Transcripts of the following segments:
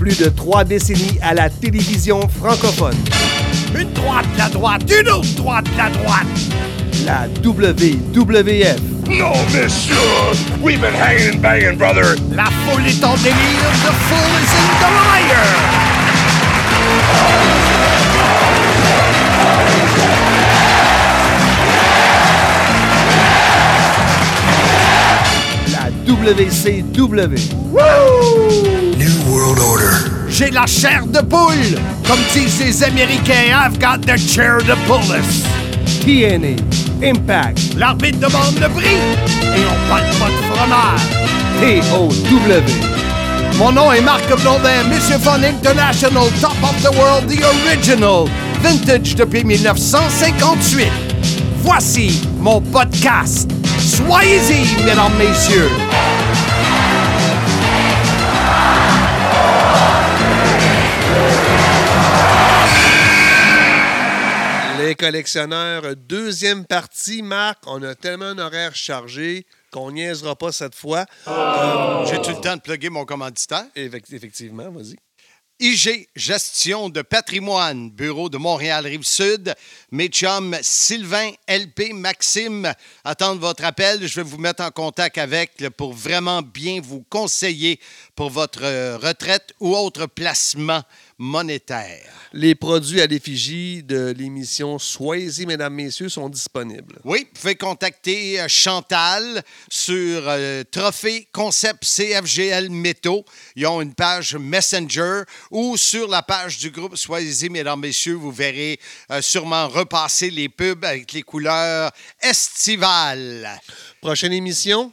Plus de trois décennies à la télévision francophone. Une droite, la droite, une autre droite, la droite. La WWF. No, monsieur! We've been hanging and banging, brother! La foule est en délire, the fool is in the liar! La WCW. Order. J'ai la chair de poule! Comme disent les Américains, I've got the chair to pull us. TNA. Impact. L'arbitre demande le prix et on parle pas de fromage. TOW. Mon nom est Marc Blondin, Monsieur Fun International, Top of the World, The Original, Vintage depuis 1958. Voici mon podcast. Soyez-y, mesdames, messieurs. Les collectionneurs, deuxième partie, Marc. On a tellement un horaire chargé qu'on niaisera pas cette fois. J'ai-tu le temps de plugger mon commanditaire? Effect- effectivement, vas-y. IG Gestion de patrimoine, bureau de Montréal-Rive-Sud. Mes chums Sylvain, LP, Maxime attendent votre appel. Je vais vous mettre en contact avec pour vraiment bien vous conseiller pour votre euh, retraite ou autre placement monétaire. Les produits à l'effigie de l'émission Soyez-y, mesdames, messieurs, sont disponibles. Oui, vous pouvez contacter euh, Chantal sur euh, Trophée Concept CFGL Métaux. Ils ont une page Messenger ou sur la page du groupe Soyez-y, mesdames, messieurs, vous verrez euh, sûrement repasser les pubs avec les couleurs estivales. Prochaine émission,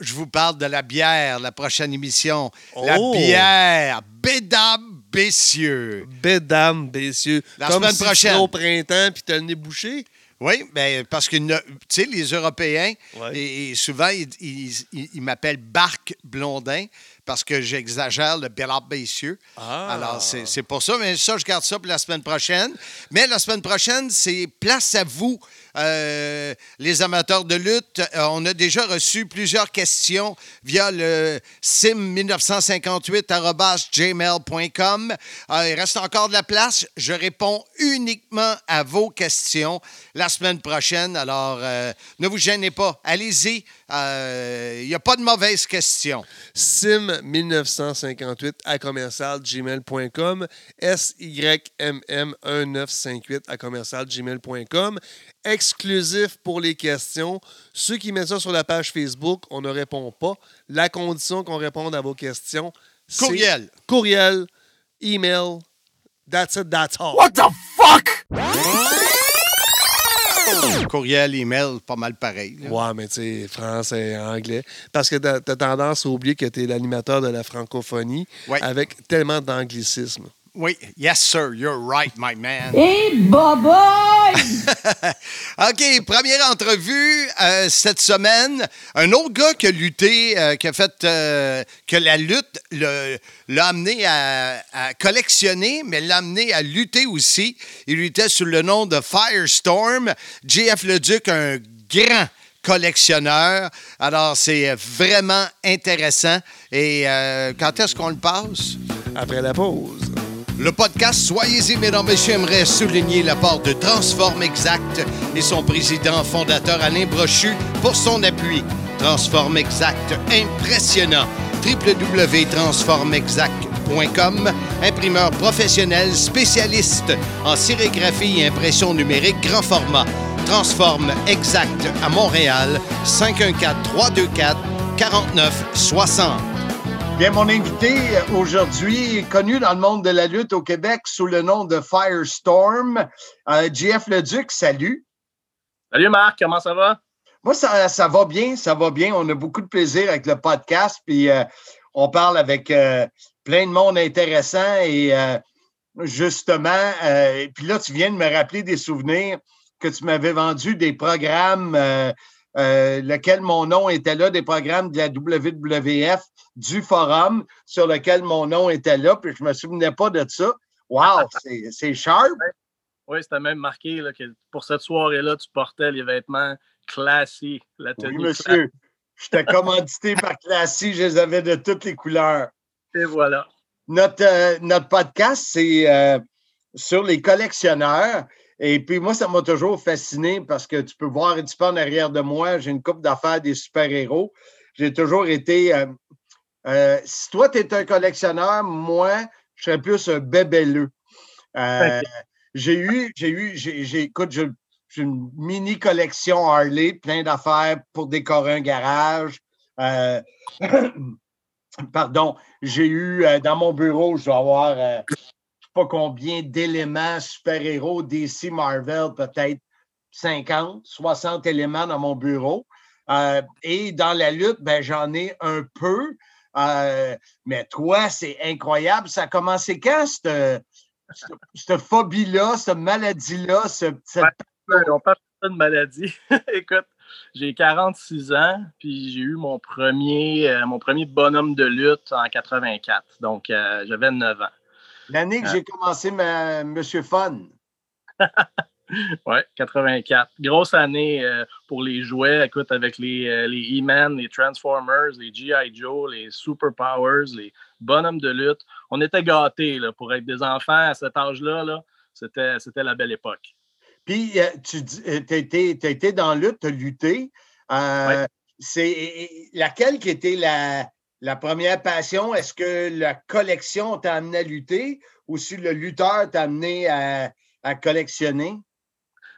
Je vous parle de la bière, la prochaine émission. La Oh! bière, mesdames, messieurs. Mesdames, messieurs. La Comme semaine si prochaine. au printemps puis t'as le nez bouché. Oui, ben, parce que tu sais, les Européens, Ouais. et, et souvent, ils, ils- ils- ils m'appellent Barque Blondin parce que j'exagère le bel messieurs. Ah. Alors, c'est c'est pour ça. Mais ça, je garde ça pour la semaine prochaine. Mais la semaine prochaine, c'est place à vous, euh, les amateurs de lutte. Euh, on a déjà reçu plusieurs questions via le sim1958.gmail.com. Euh, il reste encore de la place. Je réponds uniquement à vos questions la semaine prochaine. Alors, euh, ne vous gênez pas. Allez-y. Euh, Il n'y a pas de mauvaises questions. sim1958 à commercial gmail.com SYMM1958 à commercial gmail.com exclusif pour les questions. Ceux qui mettent ça sur la page Facebook, on ne répond pas. La condition qu'on réponde à vos questions, c'est Courriel. courriel, email, that's it, that's all. What the fuck? Courriel, email, pas mal pareil. là. Ouais, mais tu sais, français, anglais. Parce que t'as as tendance à oublier que tu es l'animateur de la francophonie Ouais. avec tellement d'anglicisme. Oui, yes, sir, you're right, my man. Hey, boboy! OK, première entrevue euh, cette semaine. Un autre gars qui a lutté, euh, qui a fait euh, que la lutte l'a amené à, à collectionner, mais l'a amené à lutter aussi. Il luttait sous le nom de Firestorm. JF Leduc, un grand collectionneur. Alors, c'est vraiment intéressant. Et euh, quand est-ce qu'on le passe? Après la pause. Le podcast Soyez-y, mesdames, messieurs, aimerait souligner l'apport de Transform Exact et son président fondateur Alain Brochu pour son appui. Transform Exact, impressionnant. www.transformexact.com, imprimeur professionnel spécialiste en sérigraphie et impression numérique grand format. Transform Exact à Montréal, 514-324-4960. Bien, mon invité aujourd'hui est connu dans le monde de la lutte au Québec sous le nom de Firestorm. Euh, JF Leduc, salut. Salut Marc, comment ça va? Moi, ça, ça va bien, ça va bien. On a beaucoup de plaisir avec le podcast, puis euh, on parle avec euh, plein de monde intéressant et euh, justement, puis là, tu viens de me rappeler des souvenirs que tu m'avais vendu des programmes, euh, lequel mon nom était là, des programmes de la WWF du forum sur lequel mon nom était là, puis je me souvenais pas de ça. Wow, c'est- sharp. Oui, c'était même marqué là, que pour cette soirée-là, tu portais les vêtements classiques, la Oui, tenue monsieur. J'étais commandité par Classy, je les avais de toutes les couleurs. Et voilà. notre, euh, notre podcast, c'est euh, sur les collectionneurs. Et puis moi, ça m'a toujours fasciné parce que tu peux voir un petit peu en arrière de moi, j'ai une coupe d'affaires des super-héros. J'ai toujours été. euh, euh, si toi, tu es un collectionneur, moi, je serais plus un bébelleux. Euh, j'ai eu, j'ai eu, j'ai, écoute, j'ai une mini collection Harley, plein d'affaires pour décorer un garage. Pardon, j'ai eu dans mon bureau, je dois avoir pas combien d'éléments super-héros, DC, Marvel, peut-être 50, 60 éléments dans mon bureau. Euh, et dans la lutte, ben, j'en ai un peu. Euh, mais toi, c'est incroyable. Ça a commencé quand, cette, cette, cette phobie-là, cette maladie-là, ce, cette- Ouais, On parle pas de maladie. Écoute, j'ai 46 ans, puis j'ai eu mon premier, euh, mon premier bonhomme de lutte en 84. Donc, j'avais 9 ans. L'année que j'ai commencé ma, Monsieur Fun. Oui, 84. Grosse année euh, pour les jouets. Écoute, avec les, euh, les E-Man, les Transformers, les G.I. Joe, les Superpowers, les bonhommes de lutte. On était gâtés là, pour être des enfants à cet âge-là. Là, c'était, c'était la belle époque. Puis, euh, tu as été, dans la lutte, tu as lutté. C'est laquelle qui était la, la première passion? Est-ce que la collection t'a amené à lutter ou si le lutteur t'a amené à, collectionner?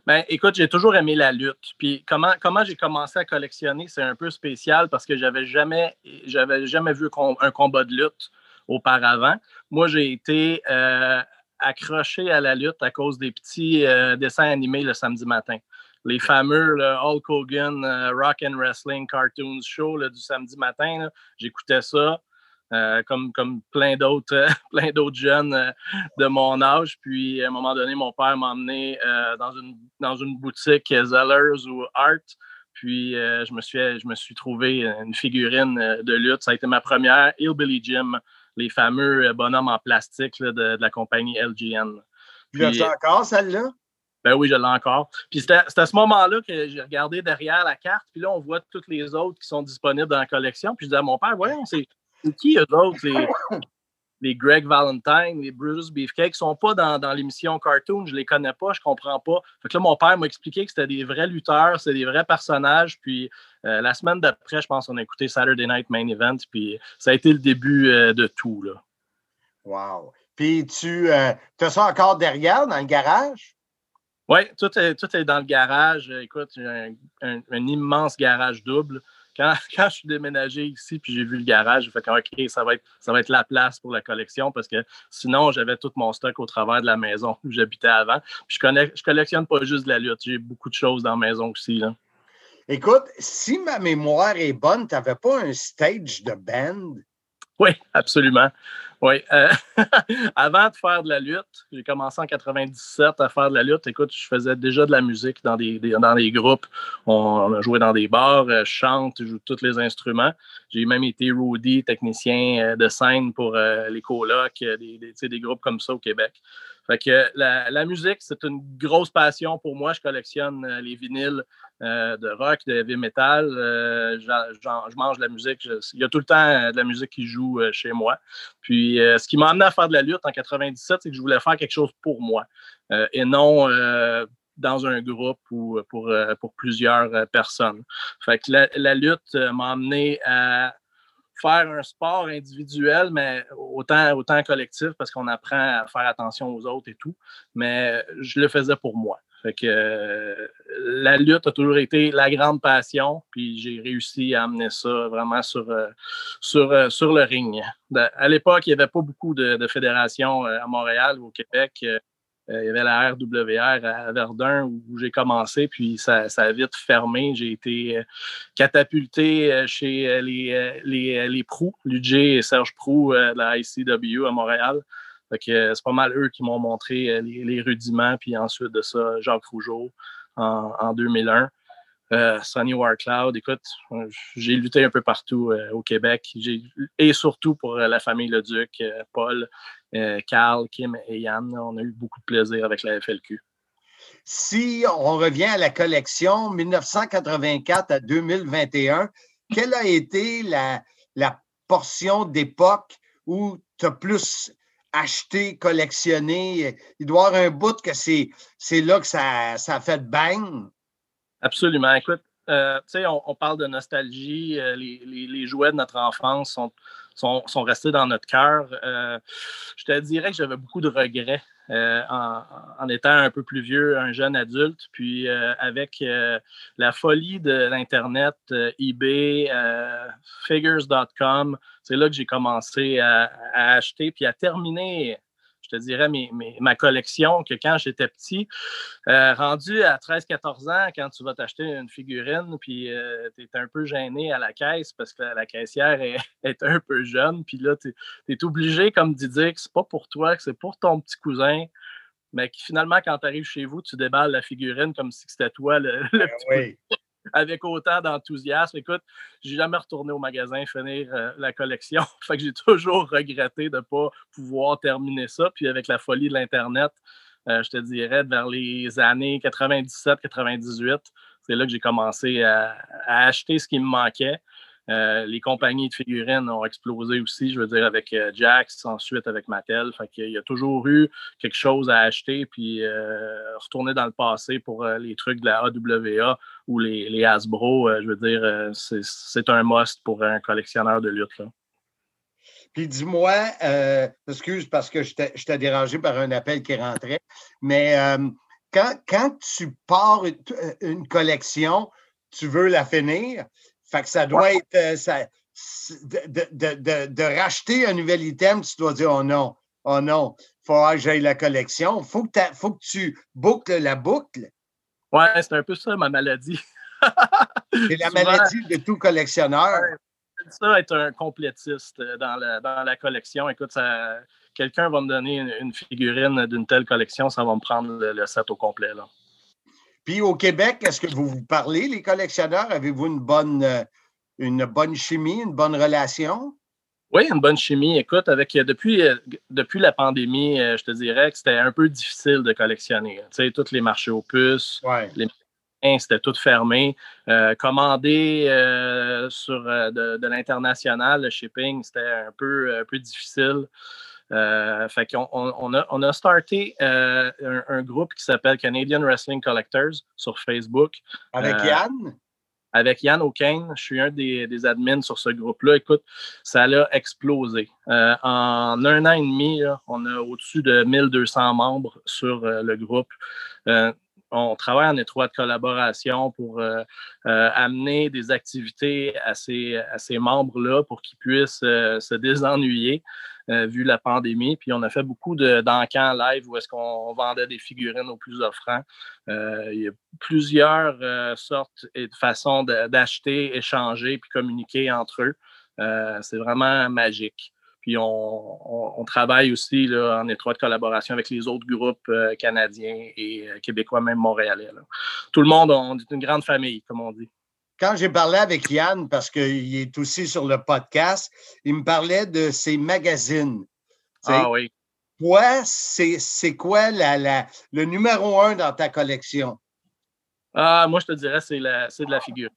Ben, écoute, j'ai toujours aimé la lutte. Puis comment, j'ai commencé à collectionner, c'est un peu spécial parce que j'avais jamais, jamais vu un combat de lutte auparavant. Moi, j'ai été euh, accroché à la lutte à cause des petits euh, dessins animés le samedi matin. Les fameux là, Hulk Hogan euh, Rock and Wrestling Cartoons Show là, du samedi matin, j'écoutais ça. euh, comme, comme plein d'autres euh, plein d'autres jeunes euh, de mon âge. Puis à un moment donné, mon père m'a emmené dans, une, dans une boutique Zellers ou Art. Puis je, me suis, je me suis trouvé une figurine de lutte. Ça a été ma première. Hillbilly Jim, les fameux bonhommes en plastique là, de, de la compagnie LGN. Puis Puis- encore celle-là? Ben oui, je l'ai encore. Puis c'était à ce moment-là que j'ai regardé derrière la carte, puis là, on voit toutes les autres qui sont disponibles dans la collection. Puis je disais à mon père, voyons, c'est c'est qui eux autres, les, les Greg Valentine, les Brutus Beefcake, qui sont pas dans, dans l'émission Cartoon, je les connais pas, je comprends pas. Fait que là, mon père m'a expliqué que c'était des vrais lutteurs, c'est des vrais personnages. Puis euh, la semaine d'après, je pense qu'on a écouté Saturday Night Main Event, puis ça a été le début euh, de tout, là. Wow. Puis tu as ça encore derrière dans le garage? Oui, tout est, tout est dans le garage. Euh, Écoute, j'ai un, un- immense garage double. Quand, quand je suis déménagé ici, puis j'ai vu le garage, j'ai fait OK, ça va, être, ça va être la place pour la collection parce que sinon, j'avais tout mon stock au travers de la maison où j'habitais avant. Puis je, connais, je collectionne pas juste de la lutte. J'ai beaucoup de choses dans la maison aussi. Là. Écoute, si ma mémoire est bonne, tu n'avais pas un stage de band? Oui, absolument. Oui. euh, avant de faire de la lutte, j'ai commencé en 97 à faire de la lutte. Écoute, je faisais déjà de la musique dans des, groupes. On, a joué dans des bars, euh, je chante, je joue tous les instruments. J'ai même été roadie, technicien euh, de scène pour les colocs, des, des groupes comme ça au Québec. Fait que la, musique, c'est une grosse passion pour moi. Je collectionne euh, les vinyles euh, de rock, de heavy metal. Euh, je mange de la musique. Il y a tout le temps euh, de la musique qui joue chez moi. Puis ce qui m'a amené à faire de la lutte en 97, c'est que je voulais faire quelque chose pour moi et non dans un groupe ou pour, pour plusieurs personnes. Fait que la, la lutte m'a amené à faire un sport individuel, mais autant, autant collectif parce qu'on apprend à faire attention aux autres et tout. Mais je le faisais pour moi. Euh, la lutte a toujours été la grande passion, puis j'ai réussi à amener ça vraiment sur, euh, sur, euh, sur le ring. À l'époque, il n'y avait pas beaucoup de, fédérations à Montréal ou au Québec. Euh, il y avait la RWR à Verdun où, j'ai commencé, puis ça, ça a vite fermé. J'ai été euh, catapulté euh, chez les, les, les Prou, l'UJ et Serge Prou euh, de la ICW à Montréal. C'est pas mal eux qui m'ont montré les, rudiments, puis ensuite de ça, Jacques Rougeau en, en 2001. Euh, Sonny Warcloud, écoute, j'ai lutté un peu partout au Québec et surtout pour la famille Leduc, euh, Paul, Carl, Kim et Yann. On a eu beaucoup de plaisir avec la FLQ. Si on revient à la collection 1984 à 2021, quelle a été la, la portion d'époque où tu as plus acheté, collectionné? Il doit y avoir un bout que c'est c'est là que ça, ça a fait bang. Absolument. Écoute, euh, tu sais, on, on parle de nostalgie. euh, les, les- les jouets de notre enfance sont, sont, restés dans notre cœur. Euh, je te dirais que j'avais beaucoup de regrets euh, en, étant un peu plus vieux, un jeune adulte. Puis euh, avec la folie de l'Internet, eBay, figures.com, c'est là que j'ai commencé à acheter puis à terminer. Je te dirais mes- mes- ma collection que quand j'étais petit, euh, rendu à 13-14 ans, quand tu vas t'acheter une figurine, puis tu es un peu gêné à la caisse parce que la, la caissière est, est un peu jeune, puis là, tu es, obligé, comme de dire que c'est pas pour toi, que c'est pour ton petit cousin, mais finalement, quand tu arrives chez vous, tu déballes la figurine comme si c'était toi le, le petit Oui. Avec autant d'enthousiasme. Écoute, j'ai jamais retourné au magasin finir euh, la collection. fait que j'ai toujours regretté de ne pas pouvoir terminer ça. Puis avec la folie de l'Internet, euh, je te dirais, vers les années 97-98, c'est là que j'ai commencé à, à acheter ce qui me manquait. Euh, les compagnies de figurines ont explosé aussi, je veux dire, avec euh, Jax, ensuite avec Mattel. Fait qu'il y a toujours eu quelque chose à acheter, puis euh, retourner dans le passé pour euh, les trucs de la AWA ou les, les Hasbro, je veux dire, c'est- un must pour un collectionneur de lutte. Puis dis-moi, excuse parce que je t'ai dérangé par un appel qui rentrait, mais quand, quand tu pars une collection, tu veux la finir, fait que ça doit être euh, ça- de, de- de- de- de racheter un nouvel item, tu dois dire oh non, oh non, il faut que j'aille la collection. Il faut, que t'as- faut que tu boucles la boucle. Ouais, c'est un peu ça ma maladie. C'est la Souvent- maladie de tout collectionneur. C'est ça, être un complétiste euh, dans la, dans la collection. Écoute, ça- quelqu'un va me donner une, une figurine d'une telle collection, ça va me prendre le, le set au complet. Là. Puis au Québec, est-ce que vous vous parlez, les collectionneurs? Avez-vous une bonne, euh, une bonne chimie, une bonne relation? Oui, une bonne chimie. Écoute, avec euh, depuis, euh, depuis la pandémie, je te dirais que c'était un peu difficile de collectionner. Tu sais, tous les marchés aux puces, Ouais. Hein, c'était tout fermé. Euh, commander euh, sur de, de l'international, le shipping, c'était un peu, un peu difficile. Euh, fait qu'on on, a, on a starté euh, un, un groupe qui s'appelle Canadian Wrestling Collectors sur Facebook Avec Euh, Yann? avec Yann O'Kane. Je suis un des, des admins sur ce groupe-là. Écoute, ça a explosé. Euh, en un an et demi, là, on a au-dessus de 1200 membres sur euh, le groupe. Euh, on travaille en étroite collaboration pour euh, euh, amener des activités à ces, membres-là pour qu'ils puissent euh, se désennuyer vu la pandémie. Puis on a fait beaucoup de- d'encans live où est-ce qu'on vendait des figurines aux plus offrants. Il y a plusieurs sortes et de façons de- d'acheter, échanger puis communiquer entre eux. C'est vraiment magique. Puis on, on- on travaille aussi là, en étroite collaboration avec les autres groupes euh, canadiens et euh, québécois, même montréalais. là. Tout le monde, on est une grande famille, comme on dit. Quand j'ai parlé avec Yann, parce qu'il est aussi sur le podcast, il me parlait de ses magazines. Ah oui. Toi, c'est quoi la, la- le numéro un dans ta collection? Ah, moi, je te dirais, c'est de la figure.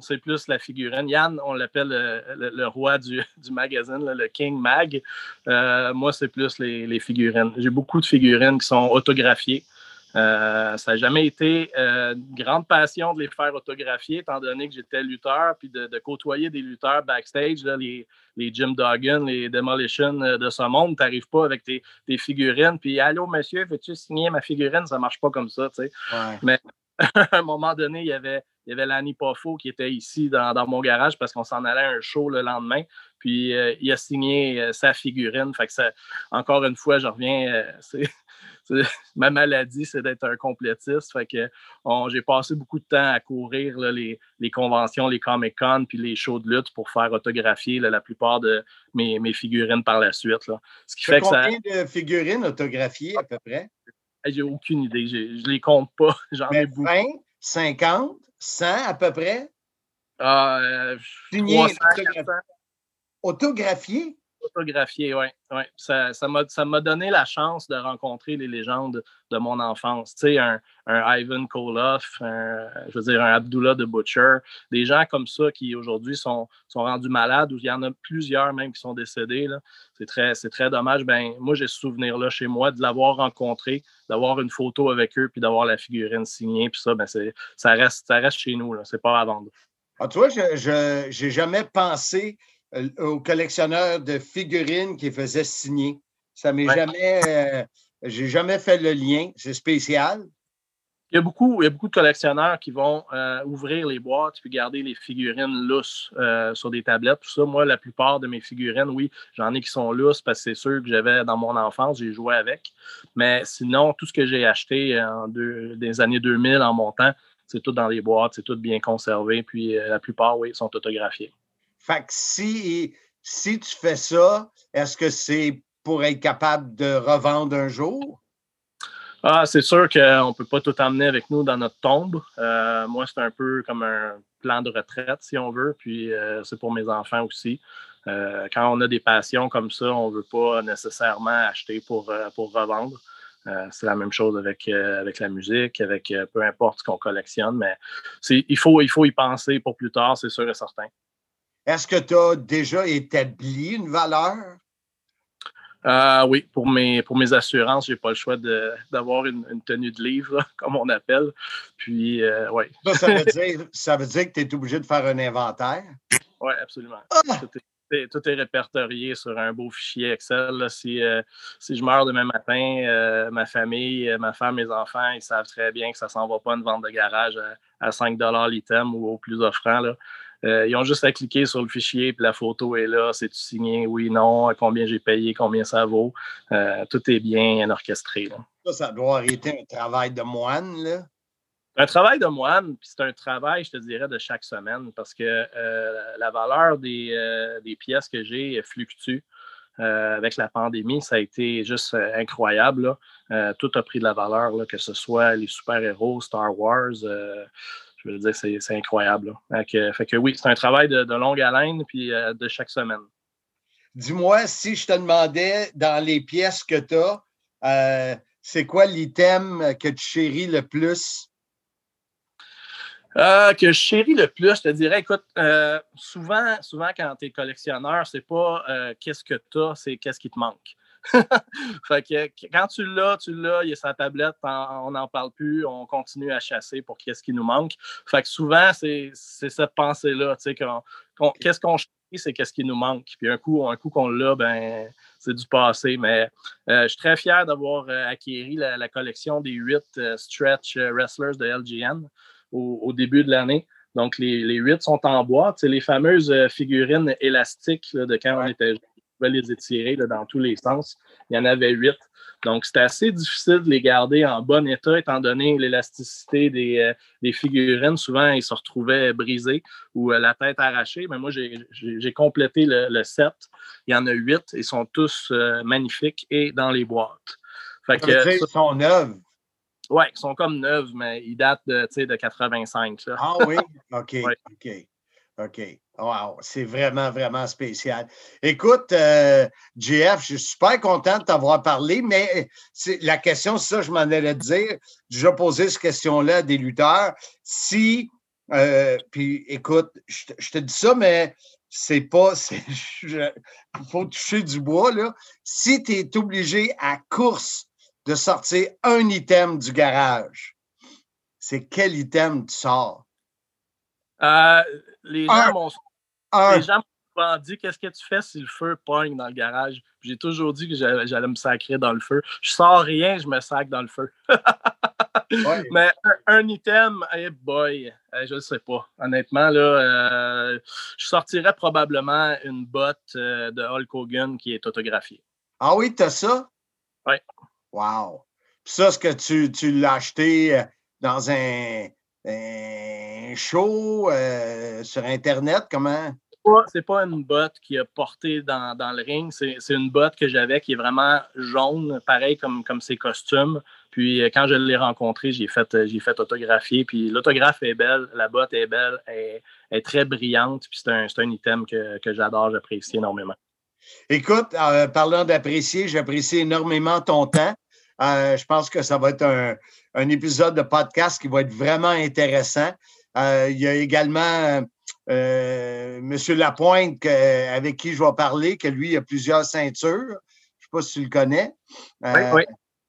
C'est plus la figurine. Yann, on l'appelle euh, le, le roi du, du magazine, là, le King Mag. Euh, moi, c'est plus les, les figurines. J'ai beaucoup de figurines qui sont autographiées. Euh, ça n'a jamais été euh, une grande passion de les faire autographier, étant donné que j'étais lutteur, puis de, de côtoyer des lutteurs backstage, là, les, les Jim Duggan, les Demolition de ce monde. Tu n'arrives pas avec tes, tes figurines, puis Allô, monsieur, veux-tu signer ma figurine? Ça ne marche pas comme ça, tu sais Ouais. à un moment donné, il y avait, il y avait Lanny Poffo qui était ici dans, dans mon garage parce qu'on s'en allait à un show le lendemain. Puis euh, il a signé euh, sa figurine. Fait que ça, encore une fois, je reviens. euh, c'est, c'est- ma maladie, c'est d'être un complétiste. Fait que on- j'ai passé beaucoup de temps à courir là, les, les conventions, les Comic-Con, puis les shows de lutte pour faire autographier là, la plupart de mes, mes figurines par la suite. Là. Ce qui Tu fait que ça. combien de figurines autographiées à peu près? J'ai aucune idée. J'ai- je les compte pas. J'en ai Ben, beaucoup. 20, 50, 100 à peu près? Ah, euh, Signé, 300, autographié? 400. Autographiées? Photographié, oui. Ouais. Ça, ça m'a donné la chance de rencontrer les légendes de mon enfance. Tu sais, un, un Ivan Koloff, je veux dire, un Abdullah de Butcher, des gens comme ça qui aujourd'hui sont, sont rendus malades, ou il y en a plusieurs même qui sont décédés. C'est très, très dommage. Ben, moi, j'ai ce souvenir-là chez moi de l'avoir rencontré, d'avoir une photo avec eux, puis d'avoir la figurine signée, puis ça, ben, ça, reste, ça reste chez nous. C'est pas à vendre. Ah, tu vois, je n'ai jamais pensé au collectionneur de figurines qui faisait signer. Ça m'est jamais. Euh, j'ai jamais fait le lien. C'est spécial. Il y, a beaucoup, il y a beaucoup de collectionneurs qui vont euh, ouvrir les boîtes puis garder les figurines lousses sur des tablettes. Tout ça, moi, la plupart de mes figurines, oui, j'en ai qui sont lousses parce que c'est ceux que j'avais dans mon enfance, j'ai joué avec. Mais sinon, tout ce que j'ai acheté en des années 2000 en montant, c'est tout dans les boîtes, c'est tout bien conservé. Puis la plupart, oui, sont autographiés. Fait que si, si tu fais ça, est-ce que c'est pour être capable de revendre un jour? Ah, c'est sûr qu'on ne peut pas tout emmener avec nous dans notre tombe. Euh, moi, c'est un peu comme un plan de retraite, si on veut, puis euh, c'est pour mes enfants aussi. Euh, quand on a des passions comme ça, on ne veut pas nécessairement acheter pour, pour revendre. c'est la même chose avec, avec la musique, avec peu importe ce qu'on collectionne, mais il faut, il faut y penser pour plus tard, c'est sûr et certain. Est-ce que tu as déjà établi une valeur? Euh, oui, pour mes, pour mes assurances, je n'ai pas le choix d'avoir une, tenue de livre, comme on appelle. Puis, euh, oui. Ça, veut dire, que tu es obligé de faire un inventaire? Oui, absolument. Ah! Tout, est, répertorié sur un beau fichier Excel. Si, euh, si je meurs demain matin, ma famille, ma femme, mes enfants, ils savent très bien que ça ne s'en va pas une vente de garage à, à 5 l'item ou au plus offrant. Là. Euh, ils ont juste à cliquer sur le fichier, puis la photo est là. C'est-tu signé? Oui, non. Combien j'ai payé? Combien ça vaut? Euh, tout est bien orchestré. Ça, ça doit arrêter un travail de moine, là. Un travail de moine, puis c'est un travail, je te dirais, de chaque semaine parce que euh, la valeur des, des, pièces que j'ai fluctue. avec la pandémie, ça a été juste incroyable. tout a pris de la valeur, là, que ce soit les super-héros, Star Wars, je veux dire, c'est incroyable. Fait que, oui, c'est un travail de, longue haleine puis euh, de chaque semaine. Dis-moi, si je te demandais dans les pièces que tu as, euh, c'est quoi l'item que tu chéris le plus? Euh, que je chéris le plus, je te dirais, écoute, souvent, souvent quand tu es collectionneur, c'est pas qu'est-ce que tu as, c'est qu'est-ce qui te manque. fait que quand tu l'as, tu l'as, il y a sa tablette, on n'en parle plus, on continue à chasser pour qu'est-ce qui nous manque. Fait que souvent, c'est cette pensée-là, tu sais, qu'est-ce qu'on cherche, c'est qu'est-ce qui nous manque. Puis un coup, un coup qu'on l'a, ben c'est du passé. Mais euh, je suis très fier d'avoir euh, acquis la, collection des huit euh, stretch wrestlers de LGN au, début de l'année. Donc, les, huit sont en bois. C'est les fameuses figurines élastiques de quand on était les étirer dans tous les sens. Il y en avait huit. Donc, c'était assez difficile de les garder en bon état, étant donné l'élasticité des, euh, figurines. Souvent, ils se retrouvaient brisés ou euh, la tête arrachée. Mais moi, j'ai complété le, set. Il y en a huit. Ils sont tous euh, magnifiques et dans les boîtes. Fait que, ils sont neufs. Oui, ils sont comme neufs, mais ils datent de, de 85. Ah oui? OK. OK. OK. Wow, c'est vraiment, vraiment spécial. Écoute, euh, JF, je suis super content de t'avoir parlé, mais la question, ça, je m'en allais te dire. J'ai déjà posé cette question-là à des lutteurs. Si, euh, puis écoute, je, te dis ça, mais c'est pas, il faut toucher du bois, là. Si tu es obligé à course de sortir un item du garage, c'est quel item tu sors? Euh, les gens m'ont les gens m'ont dit qu'est-ce que tu fais si le feu pogne dans le garage? J'ai toujours dit que j'allais me sacrer dans le feu. Je sors rien, je me sac dans le feu. Mais un, item, hey boy, je ne sais pas. Honnêtement, là, euh, je sortirais probablement une botte euh, de Hulk Hogan qui est autographiée. Ah oui, tu as ça? Oui. Wow. ça, est-ce que tu, tu l'as acheté euh, dans un, un show euh, sur Internet? Comment? C'est pas une botte qui a porté dans, le ring. C'est une botte que j'avais qui est vraiment jaune, pareil comme, comme ses costumes. Puis euh, quand je l'ai rencontré, j'ai fait, euh, fait autographier. Puis l'autographe est belle, la botte est belle, elle est très brillante. Puis c'est un, un, item que, que j'adore, j'apprécie énormément. Écoute, euh, parlant d'apprécier, j'apprécie énormément ton temps. Euh, je pense que ça va être un, un épisode de podcast qui va être vraiment intéressant. Euh, il y a également euh, M. Lapointe que- avec qui je vais parler, que lui, il a plusieurs ceintures. Je ne sais pas si tu le connais. Oui, oui.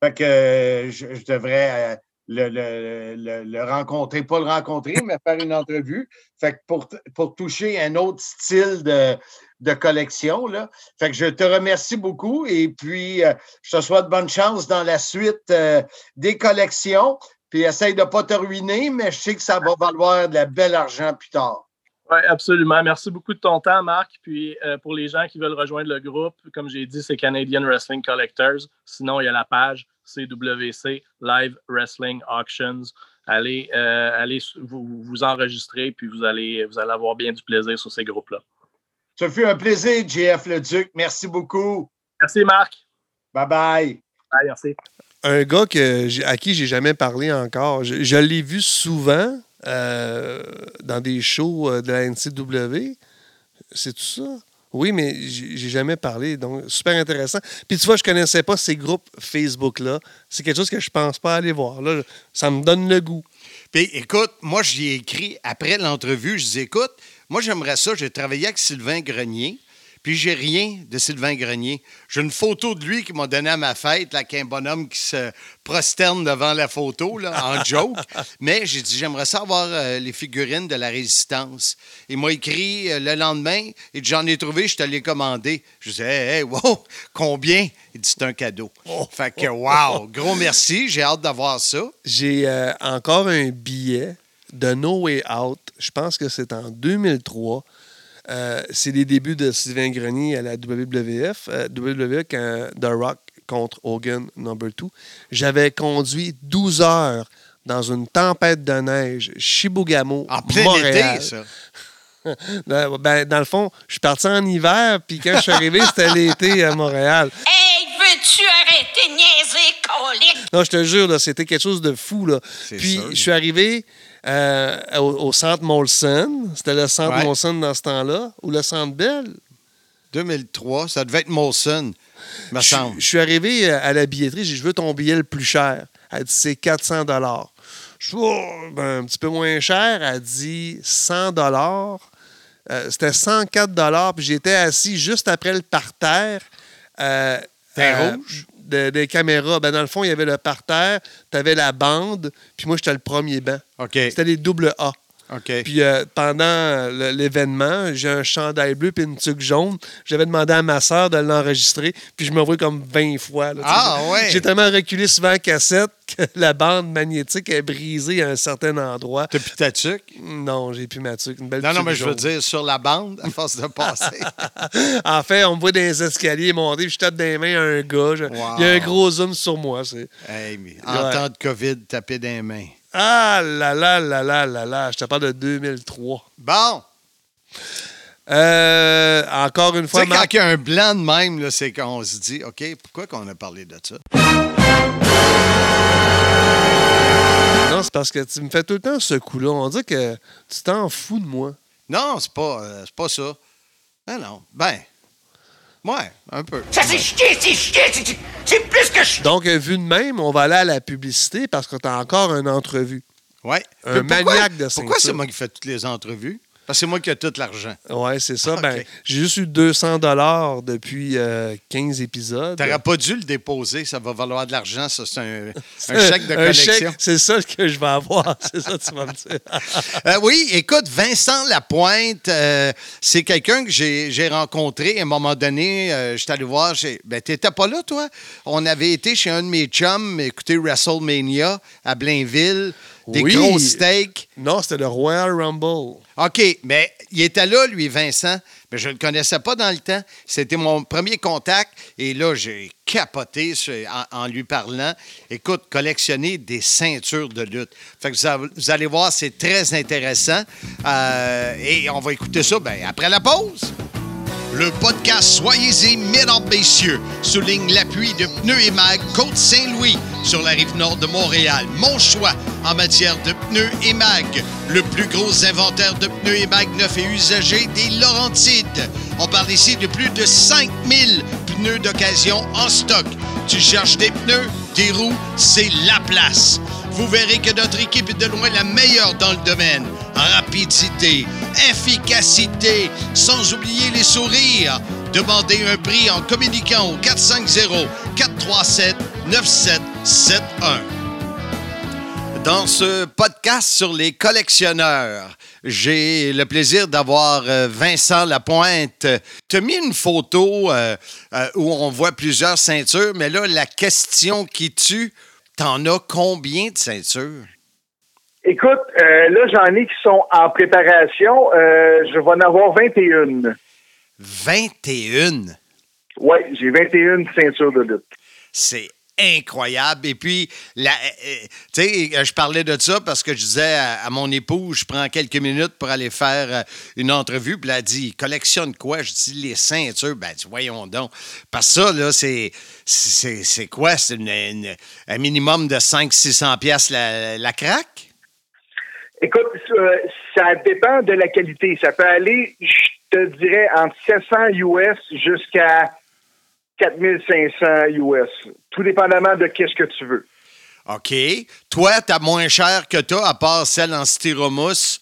Fait que je, je devrais le, le- le- rencontrer, pas le rencontrer, mais faire une entrevue. Fait que pour, pour toucher un autre style de, de collection, là. Fait que je te remercie beaucoup et puis euh, je te souhaite bonne chance dans la suite euh, des collections. Puis essaye de ne pas te ruiner, mais je sais que ça va valoir de la belle argent plus tard. Oui, absolument. Merci beaucoup de ton temps, Marc. Puis euh, pour les gens qui veulent rejoindre le groupe, comme j'ai dit, c'est Canadian Wrestling Collectors. Sinon, il y a la page CWC Live Wrestling Auctions. Allez, euh, allez vous, vous enregistrer, puis vous allez, vous allez avoir bien du plaisir sur ces groupes-là. Ce fut un plaisir, JF Leduc. Merci beaucoup. Merci, Marc. Bye bye. Bye, merci. Un gars que, à qui j'ai jamais parlé encore. Je, je l'ai vu souvent euh, dans des shows euh, de la NCW. C'est tout ça? Oui, mais j'ai jamais parlé. Donc, super intéressant. Puis tu vois, je connaissais pas ces groupes Facebook-là. C'est quelque chose que je pense pas aller voir. Ça me donne le goût. Puis écoute, moi, j'y ai écrit après l'entrevue, je dis écoute, moi, j'aimerais ça. J'ai travaillé avec Sylvain Grenier, puis j'ai rien de Sylvain Grenier. J'ai une photo de lui qui m'a donné à ma fête, là, avec un bonhomme qui se prosterne devant la photo, là, en joke. Mais j'ai dit j'aimerais ça avoir euh, les figurines de la résistance. Il m'a écrit euh, le lendemain, et j'en ai trouvé, je te l'ai commandé. Je disais hey, hey, wow, combien? Il dit c'est un cadeau. Fait que, wow, gros merci, j'ai hâte d'avoir ça. J'ai euh, encore un billet de No Way Out. Je pense que c'est en 2003. Euh, c'est les débuts de Sylvain Grenier à la WWF. euh, WWE quand The Rock contre Hogan number 2. J'avais conduit 12 heures dans une tempête de neige, Chibougamau, En plein Montréal. été, ça. Ben, ben, dans le fond, je suis parti en hiver, puis quand je suis arrivé, c'était l'été à Montréal. Hey, veux-tu arrêter de niaiser, colique? Non, je te jure, là, c'était quelque chose de fou. Là. Puis, sûr. je suis arrivé euh, au, au centre Molson. C'était le centre Ouais. Molson dans ce temps-là, ou le centre Bell. 2003, ça devait être Molson, me Je, semble. je suis arrivé euh, à la billetterie, j'ai dit, je veux ton billet le plus cher. Elle dit, c'est 400 dollars. Je suis oh, ben, un petit peu moins cher. Elle dit 100 dollars. Euh, C'était 104 dollars, puis j'étais assis juste après le parterre. Euh, T'es euh, rouge? De- des caméras. Ben, dans le fond, il y avait le parterre, tu avais la bande, puis moi, j'étais le premier banc. OK. C'était les double A. Puis euh, pendant euh, l'événement, j'ai un chandail bleu puis une tuque jaune. J'avais demandé à ma sœur de l'enregistrer, puis je me vois comme 20 fois. là. Ah, ouais. J'ai tellement reculé souvent en cassette que la bande magnétique est brisée à un certain endroit. T'as plus ta tuque? Non, j'ai plus ma tuque. Une belle Non, non, mais je veux dire, sur la bande, à force de passer. en fait, on me voit dans les escaliers monter, puis je tape les mains à un gars. Je- Wow. Il y a un gros zoom sur moi. c'est- hey, mais en Ouais. temps de COVID, taper les mains. Ah là là là là là là, je te parle de 2003. Bon, Euh, encore une tu fois, sais, quand il y a un blanc de même, c'est qu'on se dit, OK, pourquoi qu'on a parlé de ça? Non, c'est parce que tu me fais tout le temps ce coup-là. On dit que tu t'en fous de moi. Non, c'est pas, euh, c'est pas ça. Ah non, ben, ouais, un peu. Ça c'est chier, c'est chier, c'est- c'est plus que chier. Donc, euh, vu de même, on va aller à la publicité parce que tu as encore une entrevue. Ouais. Un Puis pourquoi- maniaque de Pourquoi c'est ceinture. moi qui fais toutes les entrevues? Parce que c'est moi qui ai tout l'argent. Ouais, c'est ça. Ben, j'ai juste eu 200 dollars depuis euh, 15 épisodes. T'aurais pas dû le déposer, ça va valoir de l'argent, ça, c'est un, un Euh, chèque de un collection. chèque, c'est ça que je vais avoir. c'est ça que tu vas me dire. Euh, oui, écoute, Vincent Lapointe, euh, c'est quelqu'un que j'ai rencontré à un moment donné. euh, J'étais allé voir. Ben, t'étais pas là, toi? On avait été chez un de mes chums, écouter WrestleMania à Blainville. Des Oui. gros steaks. non, c'était le Royal Rumble. OK, mais il était là, lui, Vincent, mais je ne le connaissais pas dans le temps. C'était mon premier contact et là, j'ai capoté en, en lui parlant. Écoute, collectionner des ceintures de lutte. Fait que vous allez voir, c'est très intéressant. Euh, et on va écouter ça ben, après la pause. Le podcast Soyez-y, mesdames, messieurs, souligne l'appui de Pneus et Mag Côte-Saint-Louis sur la rive nord de Montréal. Mon choix en matière de pneus et mag. Le plus gros inventaire de pneus et mag neufs et usagés des Laurentides. On parle ici de plus de 5000 pneus d'occasion en stock. Tu cherches des pneus, des roues, c'est la place. Vous verrez que notre équipe est de loin la meilleure dans le domaine. Rapidité, efficacité, sans oublier les sourires. Demandez un prix en communiquant au 450-437-9771. Dans ce podcast sur les collectionneurs, j'ai le plaisir d'avoir euh, Vincent Lapointe. Tu as mis une photo euh, euh, où on voit plusieurs ceintures, mais là, la question qui tue, t'en as combien de ceintures? Écoute, euh, là, j'en ai qui sont en préparation. Euh, je vais en avoir 21. 21. Oui, j'ai 21 ceintures de lutte. C'est incroyable. Et puis, la, euh, tu sais, je parlais de ça parce que je disais à, mon épouse, je prends quelques minutes pour aller faire euh, une entrevue. Puis elle a dit, collectionne quoi? Je dis, les ceintures. Ben, dis, voyons donc. Parce que ça, là, c'est, c'est, c'est quoi? C'est un minimum de 500-600 pièces la, la craque? Écoute, euh, ça dépend de la qualité. Ça peut aller, je te dirais, entre 700 US jusqu'à 4500 US. Tout dépendamment de qu'est-ce que tu veux. OK. Toi, t'as moins cher que toi, à part celle en styromousse?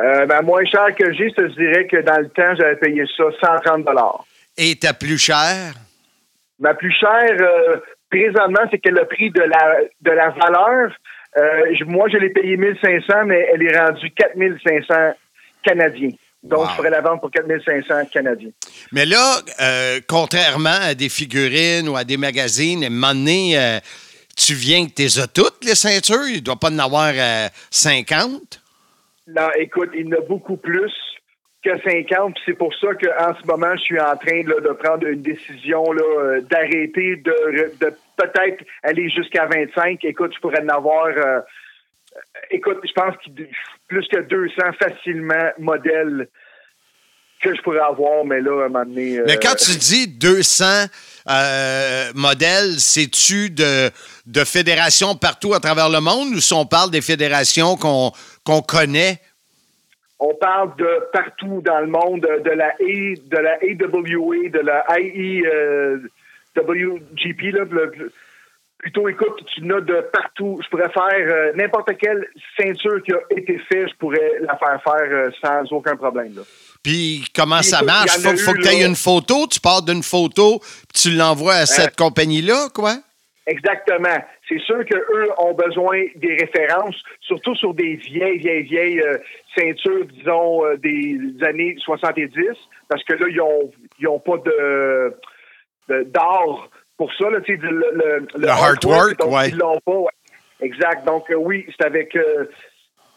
Euh, ben, moins cher que j'ai, je te dirais que dans le temps, j'avais payé ça 130 Et ta plus chère? Ma plus chère, euh, présentement, c'est que le prix de la, de la valeur, euh, moi, je l'ai payé 1500, mais elle est rendue 4500 canadiens. Donc, Wow. je pourrais la vendre pour 4500 canadiens. Mais là, euh, contrairement à des figurines ou à des magazines, à un moment donné, euh, tu viens que t'es as toutes, les ceintures? Il ne doit pas en avoir euh, 50? Non, écoute, il y en a beaucoup plus que 50. puis C'est pour ça qu'en ce moment, je suis en train là, de prendre une décision là, euh, d'arrêter, de, de peut-être aller jusqu'à 25. Écoute, je pourrais en avoir... euh, écoute, je pense qu'il plus que 200 facilement modèles que je pourrais avoir, mais là, à un moment donné... Mais euh, quand tu dis 200 euh, modèles, c'est-tu de, de fédérations partout à travers le monde ou si on parle des fédérations qu'on connaît? On parle de partout dans le monde, de la, A, de la AWA, de la IE, euh, WGP, là, le- le- plutôt, écoute, tu n'as de partout. Je pourrais faire euh, n'importe quelle ceinture qui a été faite, je pourrais la faire faire euh, sans aucun problème. là. Puis comment Puis, ça écoute, marche? Faut, faut que tu aies une photo, tu pars d'une photo, puis tu l'envoies à cette compagnie-là, quoi? Exactement. C'est sûr qu'eux ont besoin des références, surtout sur des vieilles, vieilles, vieilles euh, ceintures, disons, euh, des années 70, parce que là, ils ont, ils ont pas de de- d'art pour ça, là, tu sais, le, le, Le artwork, donc ouais. ils l'ont pas. ouais. Exact. Donc, euh, oui, c'est avec euh,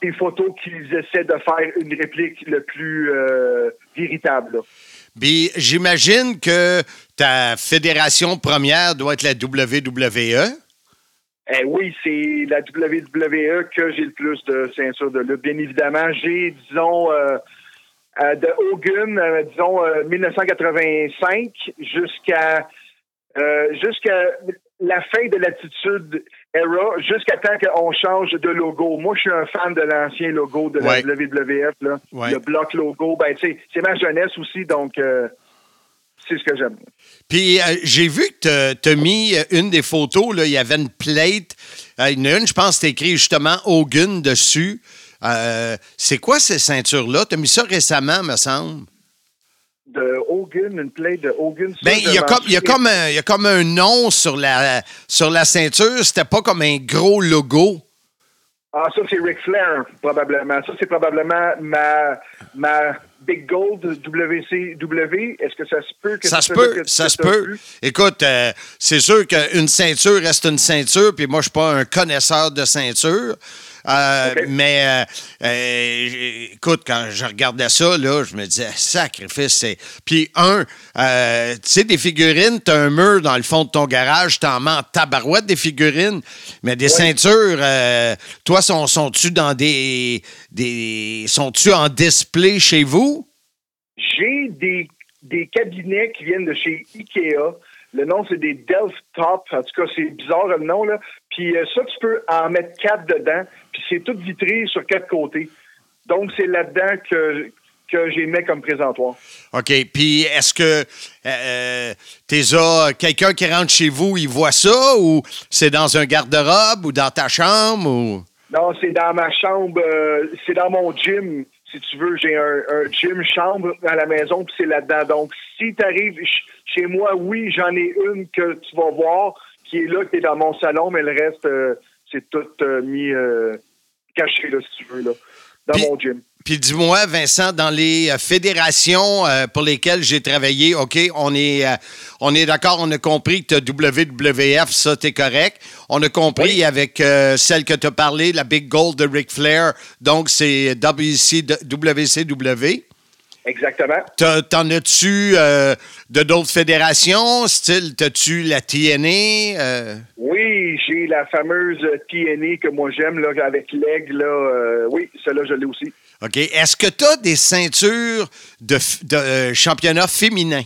des photos qu'ils essaient de faire une réplique le plus euh, véritable. Puis j'imagine que ta fédération première doit être la WWE. Eh oui, c'est la WWE que j'ai le plus de ceintures de lutte. Bien évidemment, j'ai, disons, euh, de Hogan, disons, euh, 1985 jusqu'à euh, jusqu'à la fin de l'attitude era, jusqu'à temps qu'on change de logo. Moi, je suis un fan de l'ancien logo de Ouais. la WWF, là. Ouais. le bloc logo. Ben, c'est ma jeunesse aussi, donc euh, c'est ce que j'aime. Puis euh, j'ai vu que tu as mis une des photos, là, il y avait une plate. Il y en a une, je pense, c'est écrit justement Hogan dessus. C'est quoi ces ceintures-là? Tu as mis ça récemment, me semble. De Hogan, une play de Hogan. Ben, il y, y a comme un, il y a comme un nom sur la, sur la ceinture. C'était pas comme un gros logo. Ah, ça, c'est Ric Flair, probablement. Ça, c'est probablement ma, ma Big Gold WCW. Est-ce que ça se peut que Ça se peut, ça se peut. Écoute, euh, c'est sûr qu'une ceinture reste une ceinture, puis moi, je suis pas un connaisseur de ceinture. Euh, OK. Mais euh, euh, écoute, quand je regardais ça, là, je me disais, sacrifice, c'est. Puis un, euh, tu sais, des figurines, t'as un mur dans le fond de ton garage, t'en mets en tabarouette des figurines, mais des ceintures, euh, toi, sont, sont-tu dans des. des sont-tu en display chez vous? J'ai des, des cabinets qui viennent de chez Ikea. Le nom, c'est des Delft Top. En tout cas, c'est bizarre le nom, là. Puis euh, ça, tu peux en mettre quatre dedans. Puis c'est tout vitré sur quatre côtés. Donc, c'est là-dedans que, que j'aimais comme présentoir. OK. Puis est-ce que euh, t'es as quelqu'un qui rentre chez vous, il voit ça ou c'est dans un garde-robe ou dans ta chambre ou? Non, c'est dans ma chambre, euh, c'est dans mon gym. Si tu veux, j'ai un, un gym chambre à la maison, puis c'est là-dedans. Donc, si tu arrives chez moi, oui, j'en ai une que tu vas voir, qui est là, qui est dans mon salon, mais le reste, euh, c'est tout euh, mis euh, caché, là, si tu veux, là, dans Puis- mon gym. Puis dis-moi, Vincent, dans les euh, fédérations euh, pour lesquelles j'ai travaillé, OK, on est, euh, on est d'accord, on a compris que tu WWF, ça, t'es correct. On a compris avec euh, celle que tu as parlé, la Big Gold de Ric Flair, donc c'est WC, WCW. Exactement. T'en as-tu euh, de d'autres fédérations? Style, t'as-tu la TNA? euh? Oui, j'ai la fameuse TNA que moi j'aime, là, avec l'aigle, là. euh, oui, celle-là, je l'ai aussi. OK. Est-ce que tu as des ceintures de, de championnat féminin?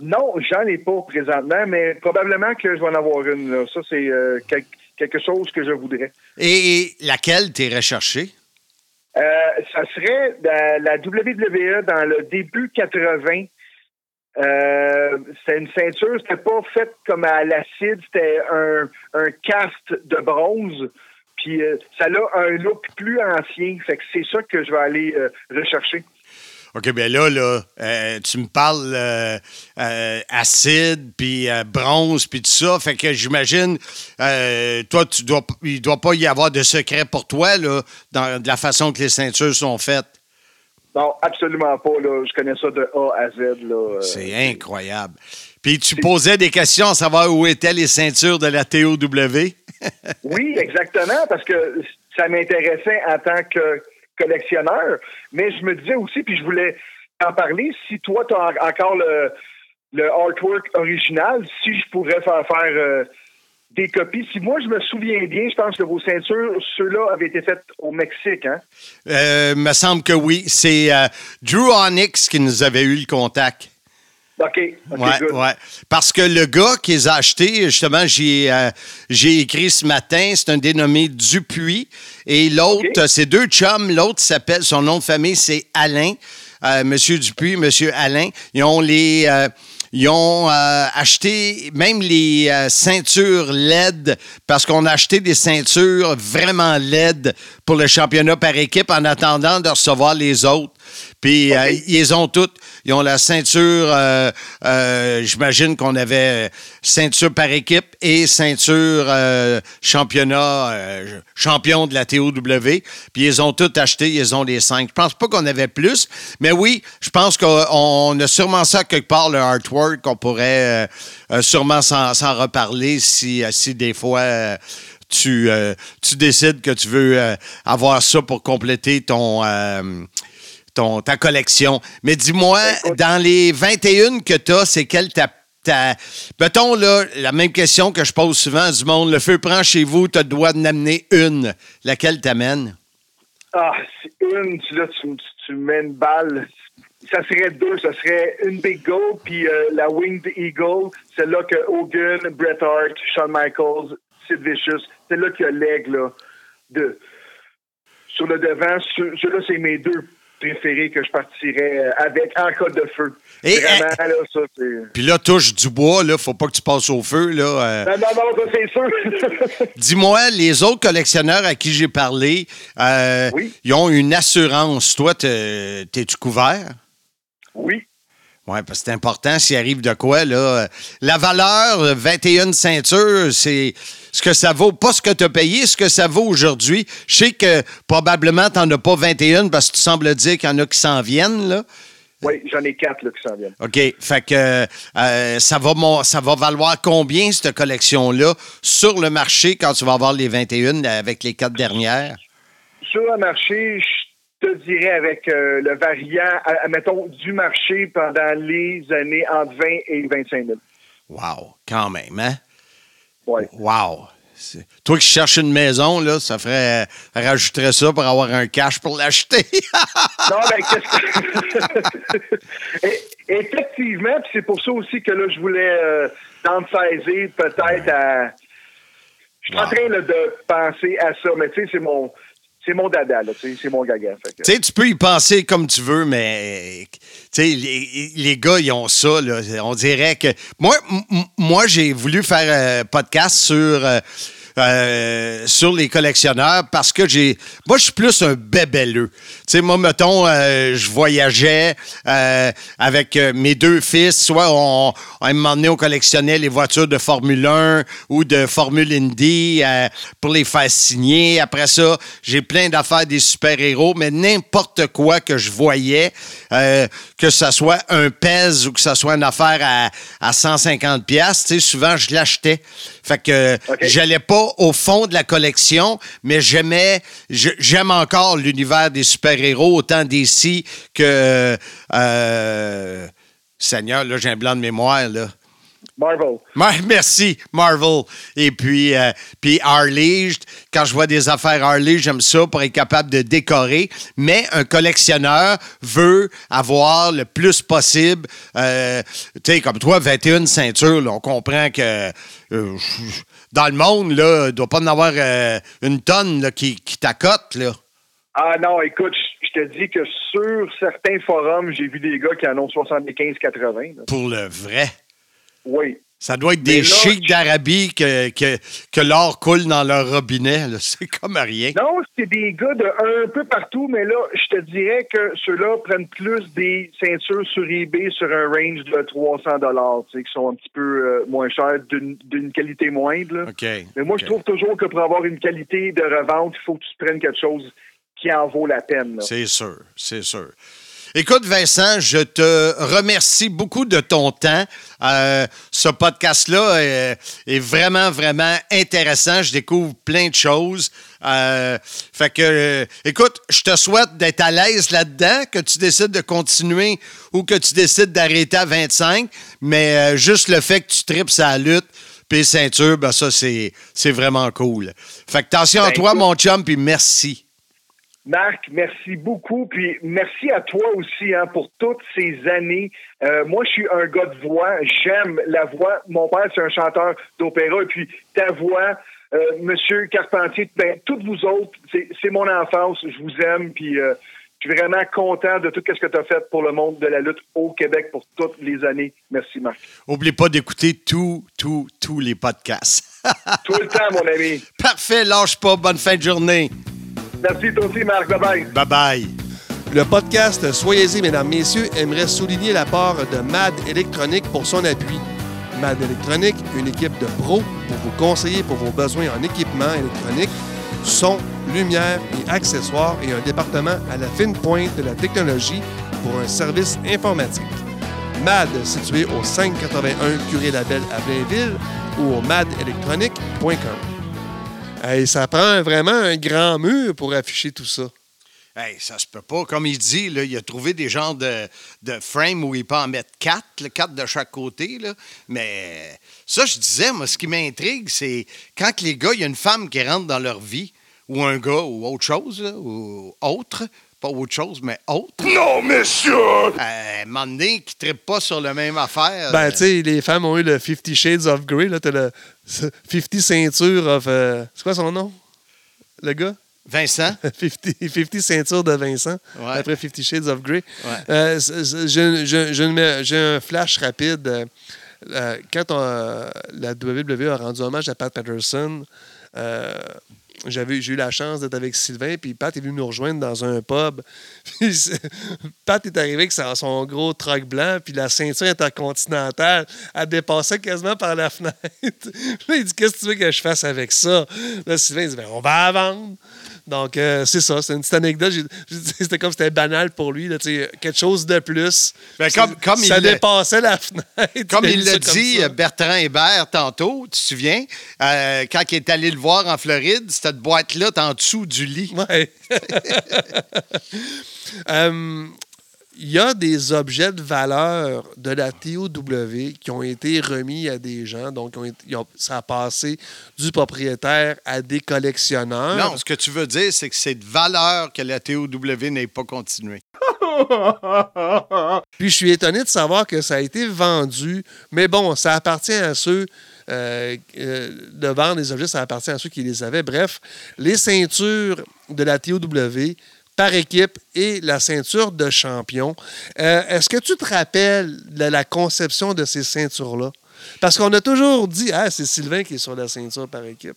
Non, j'en ai pas présentement, mais probablement que je vais en avoir une. là. Ça, c'est quel- quelque chose que je voudrais. Et, et laquelle t'es recherché? Euh, ça serait la, WWE dans le début 80. Euh, c'était une ceinture, c'était pas fait comme à l'acide, c'était un, un cast de bronze. Puis euh, ça a un look plus ancien. Fait que c'est ça que je vais aller euh, rechercher. OK, bien là, là euh, tu me parles euh, euh, acide, puis bronze, puis tout ça. Fait que j'imagine, toi, tu dois, il ne doit pas y avoir de secret pour toi, là, dans de la façon que les ceintures sont faites. Non, absolument pas. Là. Je connais ça de A à Z. Là. C'est incroyable. Puis tu posais des questions à savoir où étaient les ceintures de la TOW. Oui, exactement, parce que ça m'intéressait en tant que collectionneur, mais je me disais aussi, puis je voulais en parler, si toi, tu as encore le, le artwork original, si je pourrais faire faire euh, des copies. Si moi, je me souviens bien, je pense que vos ceintures, ceux-là avaient été faits au Mexique, hein? Euh, me semble que oui. C'est euh, Drew Onyx qui nous avait eu le contact. OK, OK, Ouais. Parce que le gars qui les a achetés, justement, j'ai euh, j'ai écrit ce matin, c'est un dénommé Dupuis. Et l'autre, OK. c'est deux chums. L'autre s'appelle, son nom de famille, c'est Alain. Euh, Monsieur Dupuis, Monsieur Alain. Ils ont les. euh, ils ont euh, acheté même les euh, ceintures LED parce qu'on a acheté des ceintures vraiment LED pour le championnat par équipe en attendant de recevoir les autres. Puis euh, ils ont toutes. Ils ont la ceinture, euh, euh, j'imagine qu'on avait ceinture par équipe et ceinture championnat, champion de la TOW. Puis ils ont toutes acheté, ils ont les cinq. Je pense pas qu'on avait plus, mais oui, je pense qu'on on a sûrement ça quelque part, le artwork. On pourrait sûrement s'en reparler si, si des fois... tu, tu décides que tu veux avoir ça pour compléter ton, ton, ta collection. Mais dis-moi, dans les 21 que tu as, c'est quelle ta, ta. Mettons, là, la même question que je pose souvent à du monde. Le feu prend chez vous, tu droit de n'amener une. Laquelle t'amène? Ah, c'est une, tu- là, tu, tu mets une balle. Ça serait deux. Ça serait une Big Gold, puis euh, la Winged Eagle. Celle-là que Hogan, Bret Hart, Shawn Michaels, Sid Vicious. Celle-là qui a l'aigle, là, de, sur le devant. Ceux- Ceux-là, c'est mes deux préférés que je partirais euh, avec en cas de feu. Et, Vraiment, là, ça, c'est... Puis là, touche du bois, là, faut pas que tu passes au feu, là. euh. Non, non, non, ça, c'est sûr. Dis-moi, les autres collectionneurs à qui j'ai parlé, euh, ils ont une assurance. Toi, te- t'es-tu couvert? oui. Oui, parce que c'est important s'il arrive de quoi, là. euh, La valeur, euh, 21 ceintures, c'est ce que ça vaut, pas ce que tu as payé, ce que ça vaut aujourd'hui. Je sais que probablement tu n'en as pas 21 parce que tu sembles dire qu'il y en a qui s'en viennent, là. Oui, j'en ai quatre là, qui s'en viennent. OK. Fait que euh, ça, va, mon- ça va valoir combien, cette collection-là, sur le marché quand tu vas avoir les 21 avec les quatre dernières? Sur le marché, je te dirais avec euh, le variant, à- admettons, du marché pendant les années entre 20 et 25 000. Wow, quand même, hein? Oui. Wow. Toi qui cherches une maison, là, ça ferait. rajouterait ça pour avoir un cash pour l'acheter. Non, ben, qu'est-ce que. Effectivement, puis c'est pour ça aussi que là, je voulais euh, peut-être à. Je suis en train là, de penser à ça, mais tu sais, c'est mon. C'est mon dada, là, c'est mon gaga. Tu sais, tu peux y penser comme tu veux, mais les, les gars, ils ont ça. Là. On dirait que. Moi, moi j'ai voulu faire un podcast sur. euh, euh, sur les collectionneurs parce que j'ai moi je suis plus un bébelleux. Tu sais moi mettons euh, je voyageais euh, avec mes deux fils soit on on m'emmenait on collectionnait les voitures de Formule 1 ou de Formule Indy pour les faire signer. Après ça, j'ai plein d'affaires des super-héros, mais n'importe quoi que je voyais, que ce soit un pèse ou que ce soit une affaire à, à 150 pièces, tu sais, souvent je l'achetais. Fait que j'allais pas au fond de la collection, mais j'aimais, j'aime encore l'univers des super-héros, autant d'ici que euh, Seigneur, là j'ai un blanc de mémoire là. Marvel. Merci, Marvel. Et puis, euh, puis Harley, quand je vois des affaires Harley, j'aime ça pour être capable de décorer. Mais un collectionneur veut avoir le plus possible. euh, tu sais, comme toi, 21 ceintures, là, on comprend que euh, dans le monde, là, il ne doit pas en avoir une tonne là, qui, qui t'accote. Là. Ah non, écoute, je te dis que sur certains forums, j'ai vu des gars qui en ont 75-80. là. Pour le vrai. Oui. Ça doit être des chics d'Arabie que, que, que l'or coule dans leur robinet. C'est comme rien. Non, c'est des gars de un peu partout, mais là, je te dirais que ceux-là prennent plus des ceintures sur eBay sur un range de 300 dollars, tu sais, qui sont un petit peu euh, moins chers, d'une qualité moindre. là. OK. Mais moi, je trouve toujours que pour avoir une qualité de revente, il faut que tu prennes quelque chose qui en vaut la peine. C'est sûr, c'est sûr. Écoute, Vincent, je te remercie beaucoup de ton temps. Euh, ce podcast-là est, est vraiment, vraiment intéressant. Je découvre plein de choses. Euh, fait que, euh, écoute, je te souhaite d'être à l'aise là-dedans, que tu décides de continuer ou que tu décides d'arrêter à 25. Mais juste le fait que tu tripes sa lutte, puis ceinture, ben ça, c'est vraiment cool. Fait que attention à Ben, toi, mon chum, puis merci. Marc, merci beaucoup. Puis merci à toi aussi hein, pour toutes ces années. Euh, moi, je suis un gars de voix. J'aime la voix. Mon père, c'est un chanteur d'opéra. Et puis ta voix, euh, Monsieur Carpentier, ben, toutes vous autres, c'est mon enfance. Je vous aime. Puis euh, je suis vraiment content de tout ce que tu as fait pour le monde de la lutte au Québec pour toutes les années. Merci, Marc. Oublie pas d'écouter tous, tous, tous les podcasts. Tout le temps, mon ami. Parfait, lâche pas. Bonne fin de journée. Merci, toi aussi, Marc. Bye-bye. Bye bye. Le podcast Soyez-y, mesdames, messieurs, aimerait souligner la part de MAD Électronique pour son appui. MAD Électronique, une équipe de pros pour vous conseiller pour vos besoins en équipement électronique, son, lumière et accessoires et un département à la fine pointe de la technologie pour un service informatique. MAD, situé au 581 Curé Labelle à Blainville ou au madelectronique.com. Hey, ça prend vraiment un grand mur pour afficher tout ça. Hey, ça se peut pas. Comme il dit, il a trouvé des genres de, de frames où il peut en mettre quatre, quatre de chaque côté. Mais ça, je disais, moi, ce qui m'intrigue, c'est quand les gars, il y a une femme qui rentre dans leur vie, ou un gars, ou autre chose, ou autre, pas autre chose, mais autre. Non, monsieur! Euh, donné, qui ne pas sur la même affaire. Ben, euh, tu sais, les femmes ont eu le Fifty Shades of Grey. Là, t'as le 50 ceintures of. euh, c'est quoi son nom? Le gars? Vincent. 50, 50 ceintures de Vincent, Ouais. après 50 Shades of Grey. Ouais. Euh, c'est- c'est- j'ai- j'ai- j'ai une- j'ai un flash rapide. euh, euh, quand on- la WWE a rendu hommage à Pat Patterson, euh, j'avais, j'ai eu la chance d'être avec Sylvain, puis Pat est venu nous rejoindre dans un pub. Puis Pat est arrivé avec son, gros truck blanc, puis la ceinture intercontinentale, elle dépassait quasiment par la fenêtre. Il dit Qu'est-ce que tu veux que je fasse avec ça? Là, Sylvain dit ben, On va vendre. Donc, euh, c'est ça, c'est une petite anecdote. C'était comme c'était banal pour lui, là, quelque chose de plus. Ben, comme- comme ça il dépassait la fenêtre. Comme il l'a comme dit, Bertrand Hébert, tantôt, tu te souviens, euh, quand il est allé le voir en Floride, cette boîte-là, en dessous du lit. Ouais. Euh, Il y a des objets de valeur de la TOW qui ont été remis à des gens. Donc, ils ont été- ils ont- ça a passé du propriétaire à des collectionneurs. Non, ce que tu veux dire, c'est que c'est de valeur que la TOW n'ait pas continué. Puis je suis étonné de savoir que ça a été vendu. Mais bon, ça appartient à ceux euh, euh, de vendre des objets, ça appartient à ceux qui les avaient. Bref, les ceintures de la TOW par équipe et la ceinture de champion. Euh, Est-ce que tu te rappelles de la conception de ces ceintures-là? Parce qu'on a toujours dit, ah, c'est Sylvain qui est sur la ceinture par équipe.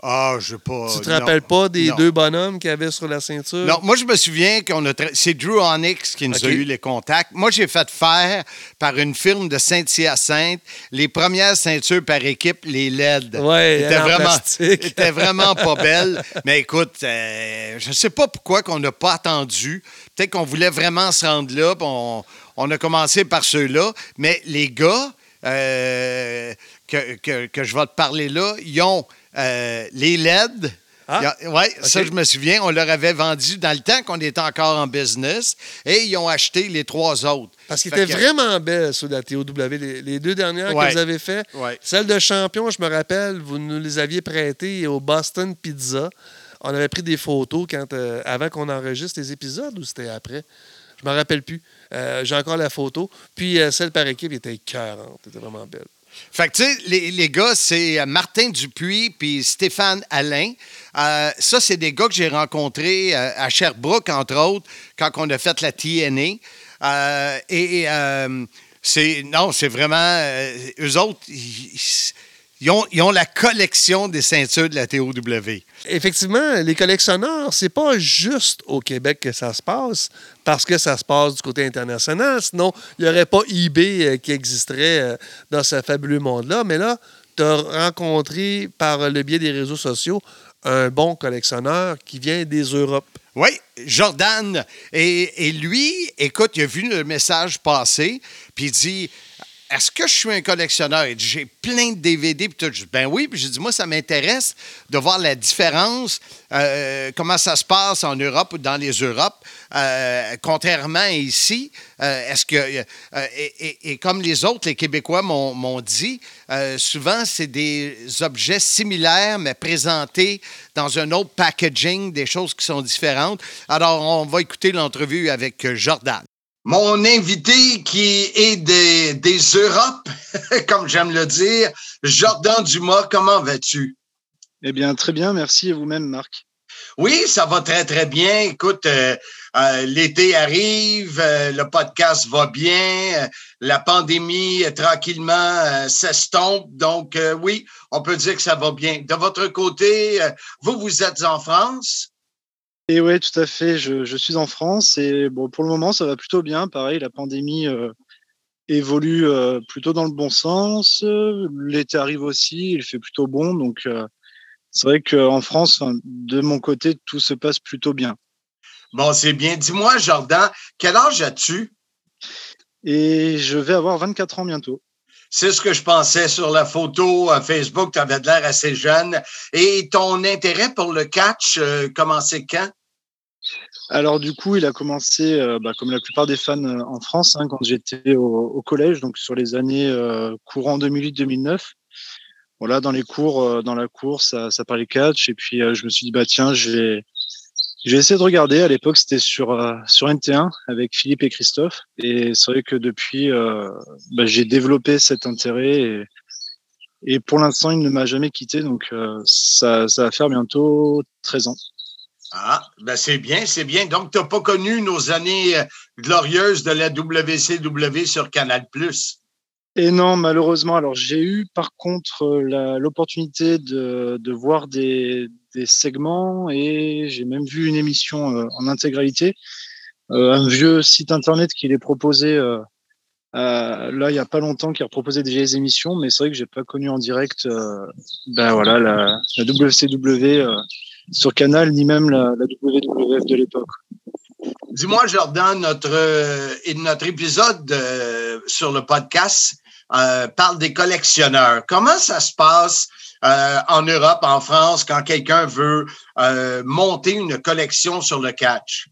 Ah, je sais pas. Tu te non. rappelles pas des Non. deux bonhommes qu'il y avait sur la ceinture? Non, moi, je me souviens qu'on a. tra- C'est Drew Onyx qui nous a eu les contacts. Moi, j'ai fait faire par une firme de Saint-Hyacinthe les premières ceintures par équipe, les LED. Ouais, en vraiment, étaient vraiment pas belles. Mais écoute, euh, je sais pas pourquoi qu'on n'a pas attendu. Peut-être qu'on voulait vraiment se rendre là. On, on a commencé par ceux-là. Mais les gars euh, que, que- que je vais te parler là, ils ont euh, les LED. Ah, Oui, ça, je me souviens. On leur avait vendu dans le temps qu'on était encore en business et ils ont acheté les trois autres. Parce qu'ils étaient que- vraiment belles, ceux de la TOW. Les, les deux dernières Ouais. que vous avez fait. Ouais. Celle de champion, je me rappelle, vous nous les aviez prêtées au Boston Pizza. On avait pris des photos quand, euh, avant qu'on enregistre les épisodes ou c'était après? Je me rappelle plus. Euh, J'ai encore la photo. Puis euh, celle par équipe était écœurante. Elle était vraiment belle. Fait que, tu sais, les, les gars, c'est euh, Martin Dupuis puis Stéphane Alain. Euh, ça, c'est des gars que j'ai rencontrés euh, à Sherbrooke, entre autres, quand on a fait la TNA. Et c'est. Non, c'est vraiment. eux autres, ils ont, ils ont la collection des ceintures de la TOW. Effectivement, les collectionneurs, c'est pas juste au Québec que ça se passe, parce que ça se passe du côté international. Sinon, il n'y aurait pas eBay euh, qui existerait euh, dans ce fabuleux monde-là. Mais là, tu as rencontré par le biais des réseaux sociaux un bon collectionneur qui vient des Europes. Oui, Jordan. Et, et lui, écoute, il a vu le message passer, puis il dit Est-ce que je suis un collectionneur? Il J'ai plein de DVD. Puis tout. Je dis, Ben oui. Puis j'ai dit Moi, ça m'intéresse de voir la différence, euh, comment ça se passe en Europe ou dans les Europes, euh, contrairement à ici. Euh, Est-ce que. et, et- comme les autres, les Québécois m'ont dit, souvent, c'est des objets similaires, mais présentés dans un autre packaging, des choses qui sont différentes. Alors, on va écouter l'entrevue avec Jordan. Mon invité qui est des, des Europes, comme j'aime le dire, Jordan Dumas, comment vas-tu? Eh bien, très bien, merci et vous-même, Marc? Oui, ça va très, très bien. Écoute, euh, euh, l'été arrive, euh, le podcast va bien, la pandémie tranquillement s'estompe. Donc, oui, on peut dire que ça va bien. De votre côté, vous, vous êtes en France? Et ouais, tout à fait, je, je suis en France et bon, pour le moment, ça va plutôt bien. Pareil, la pandémie euh, évolue euh, plutôt dans le bon sens. L'été arrive aussi, il fait plutôt bon. Donc, euh, c'est vrai qu'en France, de mon côté, tout se passe plutôt bien. Bon, c'est bien. Dis-moi, Jordan, quel âge as-tu? Et je vais avoir 24 ans bientôt. C'est ce que je pensais sur la photo euh, Facebook. Tu avais de l'air assez jeune. Et ton intérêt pour le catch, commençait quand? Alors du coup, il a commencé, euh, bah, comme la plupart des fans euh, en France, hein, quand j'étais au, collège, donc sur les années euh, courant 2008-2009. Voilà, dans les cours, dans la cour, ça, parlait catch, et puis je me suis dit bah tiens, je vais essayer de regarder. À l'époque, c'était sur sur NT1 avec Philippe et Christophe, et c'est vrai que depuis, bah, j'ai développé cet intérêt, et, pour l'instant, il ne m'a jamais quitté, donc ça, ça va faire bientôt 13 ans. Ah, ben c'est bien, c'est bien. Donc, tu n'as pas connu nos années euh, glorieuses de la WCW sur Canal+. Et non, malheureusement. Alors, j'ai eu par contre l'opportunité de, voir des, segments et j'ai même vu une émission euh, en intégralité. Euh, un vieux site internet qui les proposait là, il n'y a pas longtemps, qui a proposé des vieilles émissions, mais c'est vrai que j'ai pas connu en direct ben voilà, la, WCW sur Canal, ni même la, la WWF de l'époque. Dis-moi, Jordan, notre, euh, notre épisode euh, sur le podcast euh, parle des collectionneurs. Comment ça se passe euh, en Europe, en France, quand quelqu'un veut monter une collection sur le catch?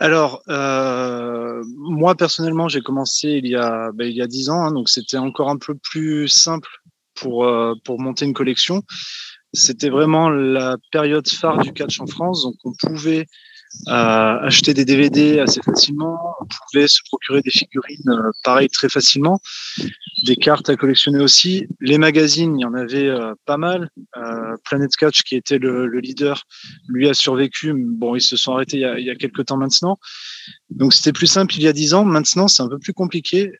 Alors, euh, moi personnellement, j'ai commencé il y a ben, il y a dix ans, hein, donc c'était encore un peu plus simple pour euh, pour monter une collection. C'était vraiment la période phare du catch en France, donc on pouvait acheter des DVD assez facilement. On pouvait se procurer des figurines, euh, pareil, très facilement. Des cartes à collectionner aussi. Les magazines, il y en avait euh, pas mal. Euh, Planet Catch, qui était le, leader, lui a survécu. Bon, ils se sont arrêtés il y a, il y a quelques temps maintenant. Donc, c'était plus simple il y a dix ans. Maintenant, c'est un peu plus compliqué.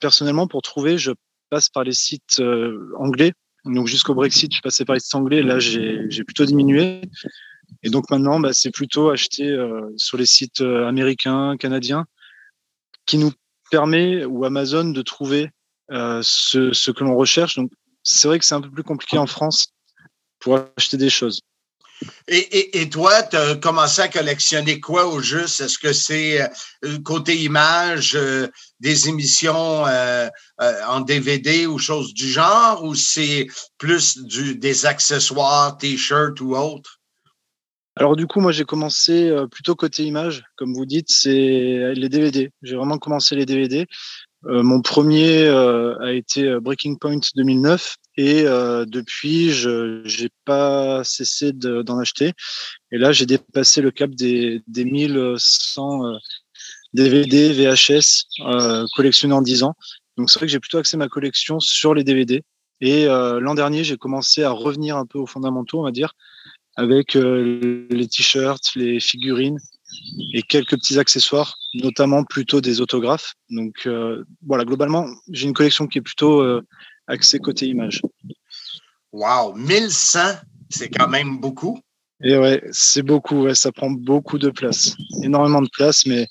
personnellement, pour trouver, je passe par les sites anglais. Donc, jusqu'au Brexit, je passais par les anglais. Là, j'ai plutôt diminué. Et donc maintenant, bah, c'est plutôt acheter euh, sur les sites euh, américains, canadiens, qui nous permet, ou Amazon, de trouver euh, ce, ce, que l'on recherche. Donc c'est vrai que c'est un peu plus compliqué en France pour acheter des choses. Et, toi, tu as commencé à collectionner quoi au juste? Est-ce que c'est côté image, des émissions en DVD ou choses du genre, ou c'est plus des accessoires, t-shirts ou autres? Alors du coup, moi j'ai commencé euh, plutôt côté image, comme vous dites, c'est les DVD. J'ai vraiment commencé les DVD. Euh, mon premier euh, a été Breaking Point 2009 et depuis, je n'ai pas cessé d'en acheter. Et là, j'ai dépassé le cap des, des 1100 DVD, VHS collectionnés en 10 ans. Donc c'est vrai que j'ai plutôt axé ma collection sur les DVD. Et l'an dernier, j'ai commencé à revenir un peu aux fondamentaux, on va dire, avec euh, les t-shirts, les figurines et quelques petits accessoires, notamment plutôt des autographes. Donc euh, voilà, globalement, j'ai une collection qui est plutôt euh, axée côté image. Wow, 1100, c'est quand même beaucoup. Et ouais, c'est beaucoup, ouais, ça prend beaucoup de place, énormément de place, mais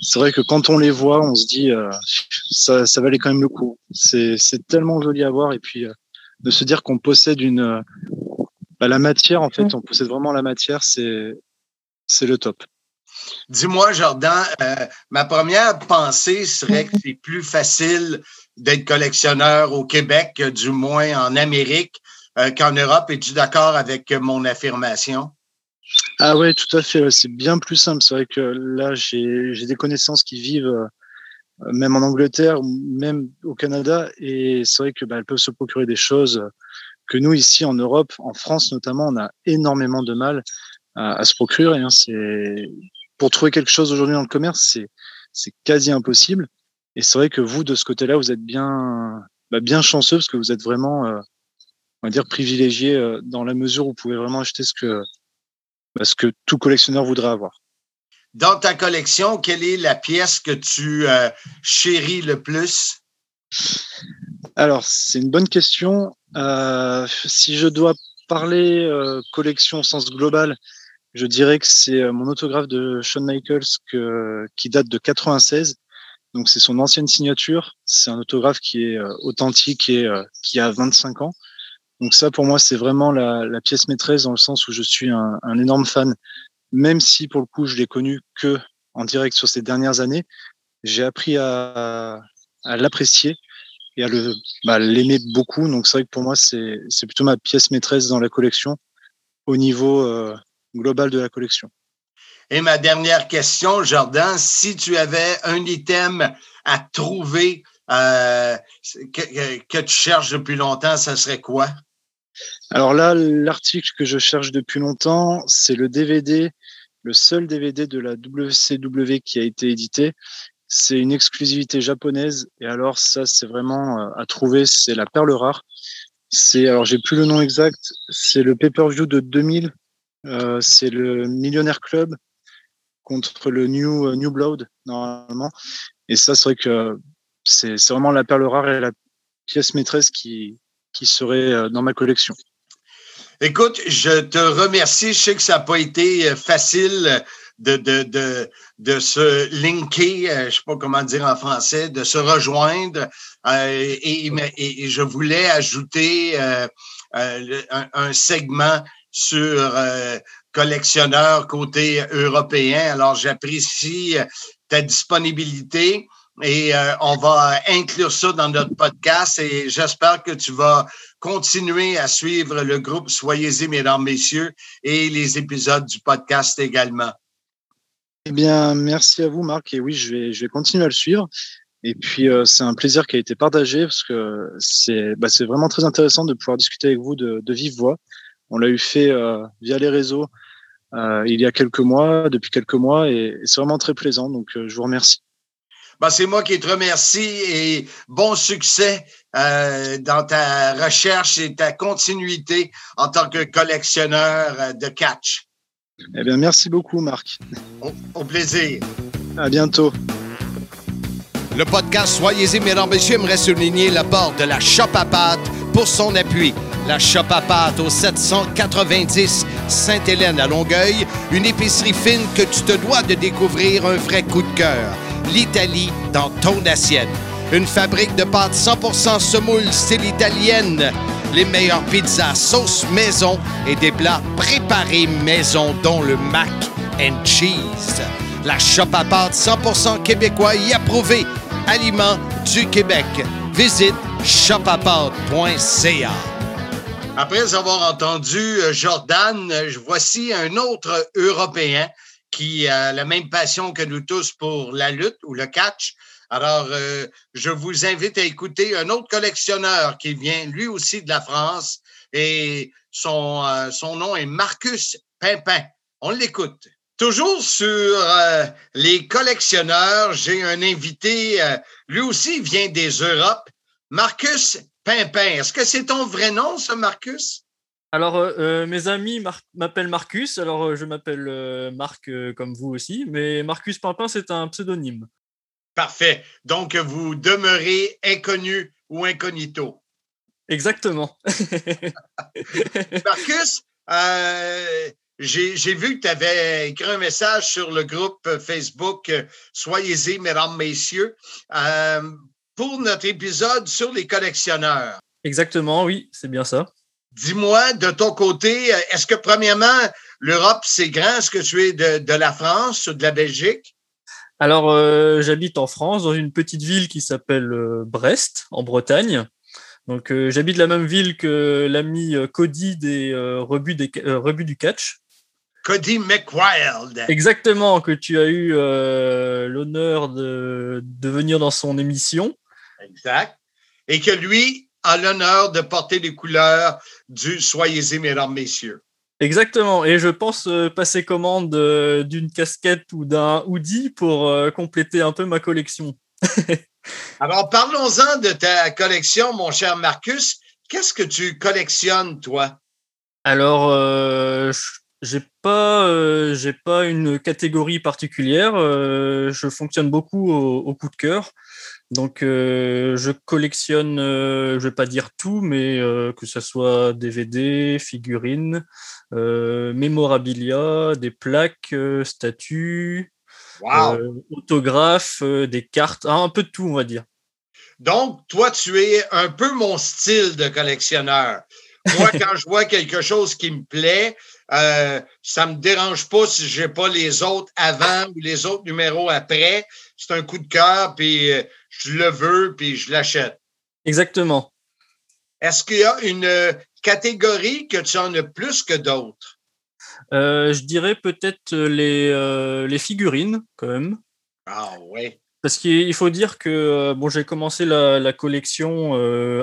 c'est vrai que quand on les voit, on se dit, ça, ça valait quand même le coup. C'est tellement joli à voir, et puis de se dire qu'on possède une, bah, la matière, en fait, on possède vraiment la matière, c'est c'est le top. Dis-moi, Jordan, euh, ma première pensée serait que c'est plus facile d'être collectionneur au Québec, du moins en Amérique, euh, qu'en Europe. Es-tu d'accord avec mon affirmation? Ah oui, tout à fait. C'est bien plus simple. C'est vrai que là, j'ai des connaissances qui vivent euh, même en Angleterre, même au Canada, et c'est vrai que bah, peuvent se procurer des choses que nous, ici en Europe, en France notamment, on a énormément de mal à, se procurer. Hein. C'est pour trouver quelque chose aujourd'hui dans le commerce, c'est quasi impossible. Et c'est vrai que vous, de ce côté-là, vous êtes bien bah, bien chanceux parce que vous êtes vraiment, euh, on va dire, privilégié euh, dans la mesure où vous pouvez vraiment acheter ce que bah, ce que tout collectionneur voudrait avoir. Dans ta collection, quelle est la pièce que tu euh, chéris le plus? Alors, c'est une bonne question. Si je dois parler collection au sens global, je dirais que c'est mon autographe de Shawn Michaels que, qui date de 96. Donc c'est son ancienne signature. C'est un autographe qui est authentique et qui a 25 ans. Donc ça pour moi c'est vraiment la, pièce maîtresse dans le sens où je suis un, énorme fan. Même si pour le coup je l'ai connu que en direct sur ces dernières années, j'ai appris à, l'apprécier et à le bah, l'aimer beaucoup. Donc c'est vrai que pour moi c'est c'est plutôt ma pièce maîtresse dans la collection au niveau euh, global de la collection. Et ma dernière question, Jordan, si tu avais un item à trouver euh, que, tu cherches depuis longtemps, ça serait quoi? Alors là, l'article que je cherche depuis longtemps, c'est le DVD, le seul DVD de la WCW qui a été édité, c'est une exclusivité japonaise. Et alors, ça, c'est vraiment euh, à trouver. C'est la perle rare. C'est, alors, j'ai plus le nom exact. C'est le pay-per-view de 2000. Euh, c'est le Millionaire Club contre le New, euh, New Blood, normalement. Et ça, c'est vrai que c'est, vraiment la perle rare et la pièce maîtresse qui, qui serait dans ma collection. Écoute, je te remercie. Je sais que ça n'a pas été facile de, de, de, de se linker, euh, je ne sais pas comment dire en français, de se rejoindre. Euh, et, je voulais ajouter euh, un, segment sur collectionneur côté européen. Alors, j'apprécie ta disponibilité et on va inclure ça dans notre podcast et j'espère que tu vas continuer à suivre le groupe Soyez-y, mesdames, messieurs, et les épisodes du podcast également. Eh bien, merci à vous, Marc. Et oui, je vais, continuer à le suivre. Et puis, euh, c'est un plaisir qui a été partagé parce que c'est bah, vraiment très intéressant de pouvoir discuter avec vous de vive voix. On l'a eu fait euh, via les réseaux il y a quelques mois, depuis quelques mois, et, c'est vraiment très plaisant. Donc, je vous remercie. Ben, c'est moi qui te remercie et bon succès dans ta recherche et ta continuité en tant que collectionneur de catch. Eh bien, merci beaucoup, Marc. Au, plaisir. À bientôt. Le podcast Soyez-y, mesdames, messieurs, aimerait souligner l'apport de la Shop à pâte pour son appui. La Shop à pâte au 790 Sainte-Hélène à Longueuil, une épicerie fine que tu te dois de découvrir un vrai coup de cœur. L'Italie dans ton assiette. Une fabrique de pâtes 100% semoule style italienne les meilleures pizzas sauce maison et des plats préparés maison, dont le mac and cheese. La shop à pâtes 100% québécois y approuvé. Aliments du Québec. Visite shopapâtes.ca. Après avoir entendu euh, Jordan, euh, voici un autre Européen qui a la même passion que nous tous pour la lutte ou le catch. Alors, euh, je vous invite à écouter un autre collectionneur qui vient lui aussi de la France et son, euh, son nom est Marcus Pimpin. On l'écoute. Toujours sur euh, les collectionneurs, j'ai un invité, lui aussi vient des Europes, Marcus Pimpin. Est-ce que c'est ton vrai nom, ce Marcus? Alors, mes amis m'appellent Marcus, alors je m'appelle Marc comme vous aussi, mais Marcus Pimpin, c'est un pseudonyme. Parfait. Donc, vous demeurez inconnu ou incognito. Exactement. Marcus, euh, j'ai vu que tu avais écrit un message sur le groupe Facebook euh, Soyez-y, mesdames, messieurs, euh, pour notre épisode sur les collectionneurs. Exactement, oui, c'est bien ça. Dis-moi, de ton côté, est-ce que premièrement, l'Europe, c'est grand? Est-ce que tu es de, de la France ou de la Belgique? Alors, euh, j'habite en France, dans une petite ville qui s'appelle euh, Brest, en Bretagne. Donc, euh, j'habite la même ville que l'ami Cody des rebuts, des, rebuts du catch. Cody McWild. Exactement, que tu as eu l'honneur de, de venir dans son émission. Exact. Et que lui a l'honneur de porter les couleurs du Soyez-y, mesdames, messieurs. Exactement. Et je pense euh, passer commande euh, d'une casquette ou d'un hoodie pour euh, compléter un peu ma collection. Alors, parlons-en de ta collection, mon cher Marcus. Qu'est-ce que tu collectionnes, toi? Alors, j'ai pas, j'ai pas une catégorie particulière. je fonctionne beaucoup au coup de cœur. Donc, euh, je collectionne, euh, je vais pas dire tout, mais euh, que ce soit DVD, figurines, mémorabilia, des plaques, statues, autographes, des cartes, un peu de tout, on va dire. Donc, toi, tu es un peu mon style de collectionneur. Moi, quand je vois quelque chose qui me plaît, euh, ça me dérange pas si j'ai pas les autres avant ou les autres numéros après. C'est un coup de cœur, puis je le veux, puis je l'achète. Exactement. Est-ce qu'il y a une catégorie que tu en as plus que d'autres? Euh, je dirais peut-être les, euh, les figurines, quand même. Ah oui. Parce qu'il faut dire que euh, bon, j'ai commencé la, collection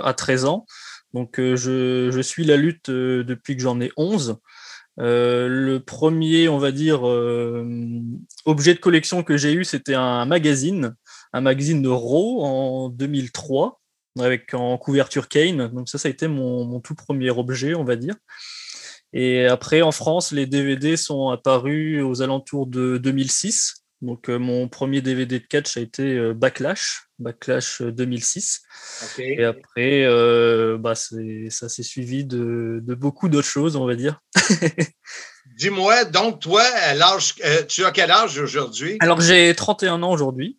à 13 ans. Donc je, je, suis la lutte depuis que j'en ai 11. Le premier, on va dire, objet de collection que j'ai eu, c'était un magazine un magazine de Raw en 2003 avec en couverture Kane. Donc ça, ça a été mon, tout premier objet, on va dire. Et après, en France, les DVD sont apparus aux alentours de 2006. Donc euh, mon premier DVD de catch a été euh, Backlash, Backlash 2006. Euh, Et après, bah, ça s'est suivi de, beaucoup d'autres choses, on va dire. Dis-moi, donc toi, tu as quel âge aujourd'hui? Alors j'ai 31 ans aujourd'hui.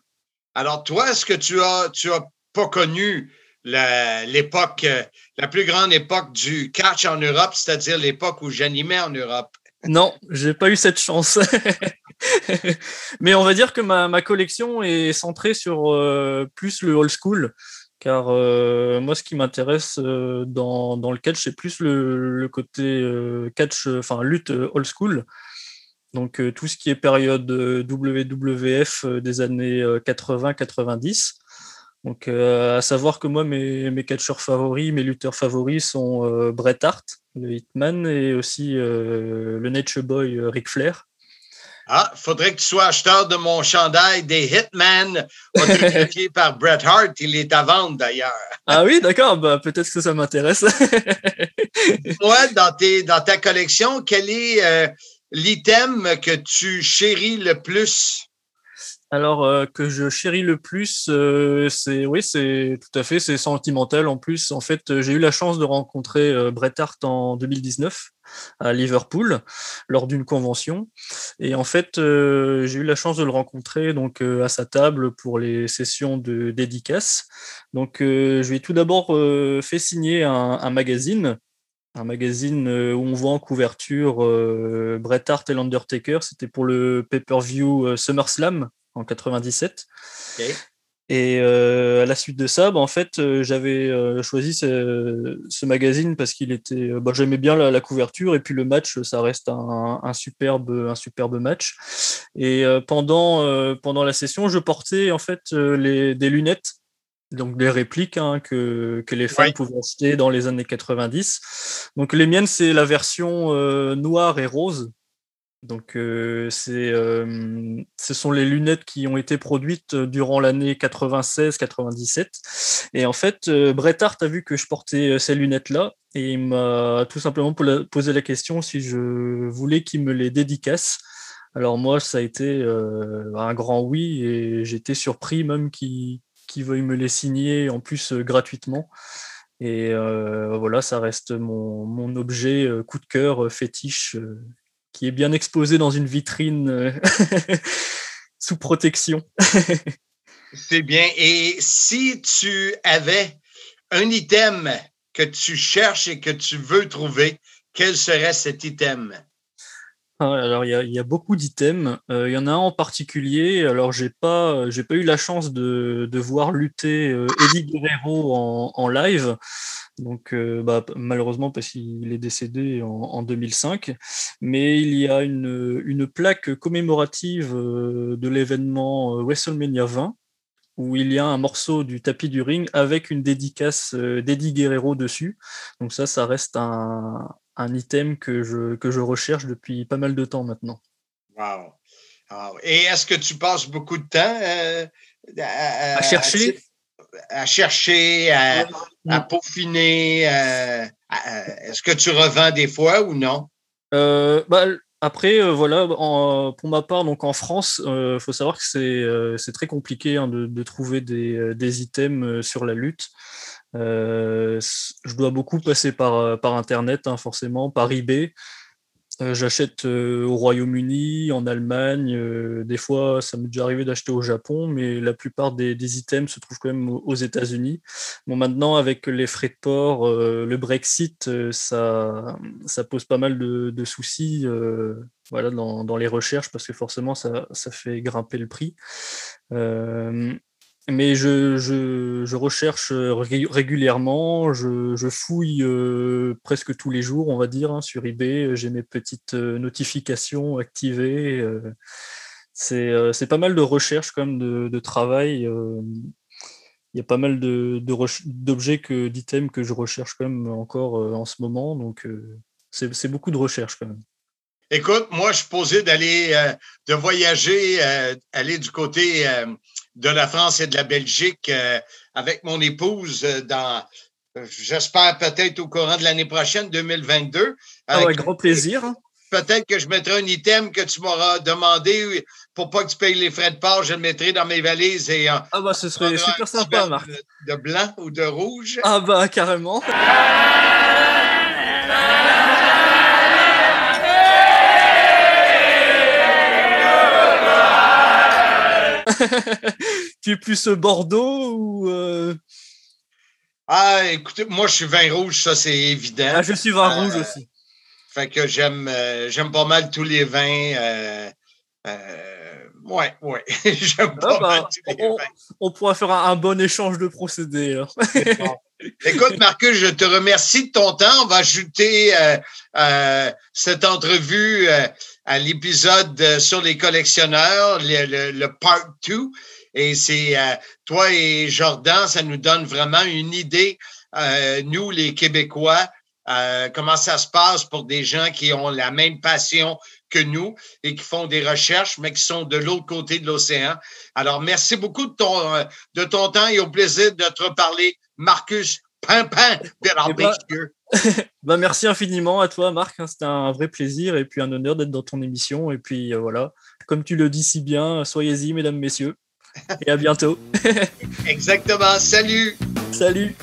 Alors, toi, est-ce que tu as, tu as pas connu l'époque, euh, la, plus grande époque du catch en Europe, c'est-à-dire l'époque où j'animais en Europe? Non, j'ai pas eu cette chance. Mais on va dire que ma, collection est centrée sur euh, plus le old school, car euh, moi, ce qui m'intéresse dans, le catch, c'est plus le, côté catch, enfin lutte old school. Donc euh, tout ce qui est période euh, WWF euh, des années 80-90. Donc à savoir que moi, mes, mes catcheurs favoris, mes lutteurs favoris sont Bret Hart, le Hitman, et aussi euh, le Nature Boy euh, Ric Flair. Ah, faudrait que tu sois acheteur de mon chandail des Hitman, autographié par Bret Hart. Il est à vendre d'ailleurs. Ah oui, d'accord. Bah, peut-être que ça m'intéresse. ouais, dans, tes, dans ta collection, quel est euh, l'item que tu chéris le plus? Alors euh, que je chéris le plus, euh, c'est oui, c'est tout à fait, c'est sentimental. En plus, en fait, euh, j'ai eu la chance de rencontrer Bret Hart en 2019 à Liverpool lors d'une convention, et en fait, j'ai eu la chance de le rencontrer donc à sa table pour les sessions de dédicace. Donc, je lui ai tout d'abord fait signer un, magazine un magazine où on voit en couverture Bret Hart et l'Undertaker. C'était pour le pay-per-view SummerSlam en 97. Et euh, à la suite de ça, bah, en fait, euh, j'avais euh, choisi ce, magazine parce qu'il était, bah, j'aimais bien la, couverture et puis le match, ça reste un, superbe, un superbe match. Et pendant pendant la session, je portais en fait les, des lunettes, donc des répliques hein, que, que les fans pouvaient acheter dans les années 90. Donc les miennes, c'est la version noire et rose donc, euh, euh, ce sont les lunettes qui ont été produites euh, durant l'année 96-97. Et en fait, Bret Hart a vu que je portais ces lunettes-là et il m'a tout simplement posé la question si je voulais qu'il me les dédicace. Alors moi, ça a été un grand oui et j'étais surpris même qu'il veuille me les signer en plus gratuitement. Et voilà, ça reste mon, mon objet coup de cœur fétiche qui est bien exposé dans une vitrine euh, sous protection. C'est bien. Et si tu avais un item que tu cherches et que tu veux trouver, quel serait cet item? Ah alors, il y, a, beaucoup d'items. Euh, il y en a un en particulier. Alors, j'ai pas, j'ai pas eu la chance de, voir lutter euh, Eddie Guerrero en, live. Donc, euh, bah, malheureusement, parce qu'il est décédé en, 2005. Mais il y a une, une plaque commémorative de l'événement WrestleMania 20 où il y a un morceau du tapis du ring avec une dédicace d'Eddie Guerrero dessus. Donc ça, ça reste un, un item que je, que je recherche depuis pas mal de temps maintenant. Wow. Et est-ce que tu passes beaucoup de temps euh, à, chercher? À, chercher, à, peaufiner. Euh, est-ce que tu revends des fois ou non? Euh, bah, après, voilà, pour ma part, donc en France, il faut savoir que c'est très compliqué hein, de, de, trouver des, des items sur la lutte. Euh, je dois beaucoup passer par, euh, par Internet, hein, forcément, par eBay. Euh, j'achète au Royaume-Uni, en Allemagne. des fois, ça m'est déjà arrivé d'acheter au Japon, mais la plupart des, items se trouvent quand même aux, États-Unis. Bon, maintenant, avec les frais de port, le Brexit, ça, ça pose pas mal de, soucis voilà, dans, dans, les recherches parce que forcément, ça, ça fait grimper le prix mais je, je, recherche euh, régulièrement, je, je fouille euh, presque tous les jours, on va dire, hein, sur eBay. J'ai mes petites euh, notifications activées. c'est pas mal de recherches, quand même, de, de travail. Il y a pas mal d'objets, de, que d'items que je recherche quand même encore en ce moment. Donc, c'est beaucoup de recherches quand même. Écoute, moi, je suis posé d'aller, de voyager, aller du côté de la France et de la Belgique euh, avec mon épouse euh, dans, j'espère peut-être au courant de l'année prochaine, 2022. Ah avec grand plaisir. Peut-être que je mettrai un item que tu m'auras demandé pour pas que tu payes les frais de port, je le mettrai dans mes valises et Ah bah ce serait super sympa, Marc. De, blanc ou de rouge. Ah bah carrément. tu es plus Bordeaux ou. Euh? Ah, écoutez, moi, je suis vin rouge, ça, c'est évident. Ah, je suis vin euh, rouge aussi. Fait que j'aime euh, j'aime pas mal tous les vins. ouais, ouais. j'aime ah, pas mal bah, tous les on, vins. On pourra faire un, bon échange de procédés. Écoute, Marcus, je te remercie de ton temps. On va ajouter cette entrevue à l'épisode sur les collectionneurs, le, le, part 2. Et c'est euh, toi et Jordan, ça nous donne vraiment une idée, euh, nous les Québécois, euh, comment ça se passe pour des gens qui ont la même passion que nous et qui font des recherches, mais qui sont de l'autre côté de l'océan. Alors, merci beaucoup de ton, euh, de ton temps et au plaisir de te reparler, Marcus Eh ben. Bah, merci infiniment à toi, Marc. hein, C'était un vrai plaisir et puis un honneur d'être dans ton émission. Et puis euh, voilà, comme tu le dis si bien, soyez-y, mesdames, messieurs. Et à bientôt. Exactement. Salut. Salut.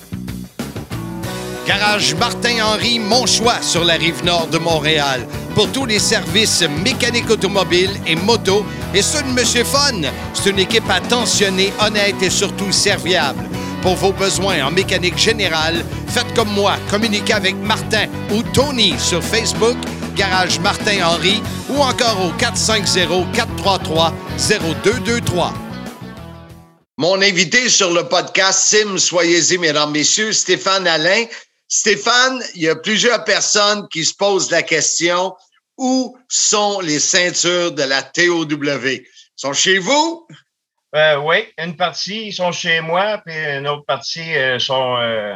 Garage Martin-Henri, mon choix sur la rive nord de Montréal. Pour tous les services mécaniques automobiles et moto, et ceux de Monsieur Fun, c'est une équipe attentionnée, honnête et surtout serviable. Pour vos besoins en mécanique générale, faites comme moi, communiquez avec Martin ou Tony sur Facebook, Garage Martin-Henri, ou encore au 450-433-0223. Mon invité sur le podcast Sim, soyez-y, mesdames, messieurs, Stéphane Alain. Stéphane, il y a plusieurs personnes qui se posent la question où sont les ceintures de la TOW? Ils sont chez vous? Euh, oui, une partie, ils sont chez moi, puis une autre partie euh, sont euh,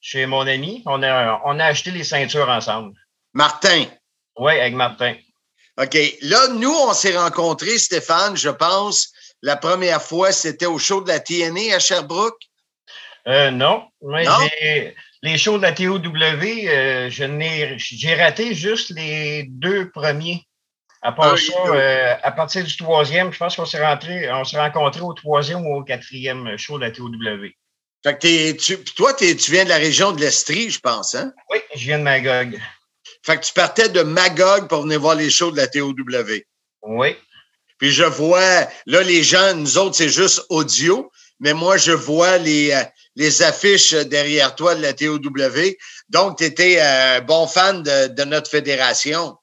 chez mon ami. On a, on a acheté les ceintures ensemble. Martin. Oui, avec Martin. OK. Là, nous, on s'est rencontrés, Stéphane, je pense. La première fois, c'était au show de la TNA à Sherbrooke? Euh, non, mais Non? les shows de la TOW, je n'ai, j'ai raté juste les deux premiers. À part Ah, ça, les deux. euh, à partir du troisième, je pense qu'on s'est rentré, on s'est rencontrés au troisième ou au quatrième show de la TOW. Fait que tu, toi, tu viens de la région de l'Estrie, je pense, hein? Oui, je viens de Magog. Fait que tu partais de Magog pour venir voir les shows de la TOW. Oui. Puis je vois, là, les gens, nous autres, c'est juste audio, mais moi, je vois les, euh, les affiches derrière toi de la TOW. Donc, tu étais un bon fan de, de notre fédération.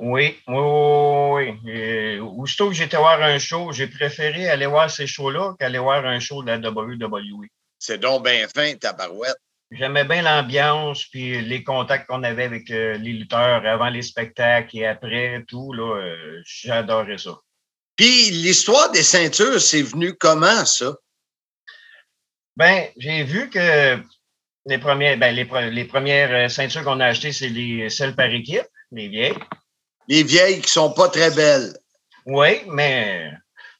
Oui, oui, oui, aussitôt que j'étais voir un show, j'ai préféré aller voir ces shows-là qu'aller voir un show de la WWE. C'est donc bien fin, ta barouette. J'aimais bien l'ambiance, puis les contacts qu'on avait avec euh, les lutteurs avant les spectacles et après, tout, là, euh, j'adorais ça. Puis l'histoire des ceintures, c'est venu comment, ça? Ben, j'ai vu que les premières, ben, les, pre- les premières euh, ceintures qu'on a achetées, c'est les celles par équipe, les vieilles. Les vieilles qui sont pas très belles. Oui, mais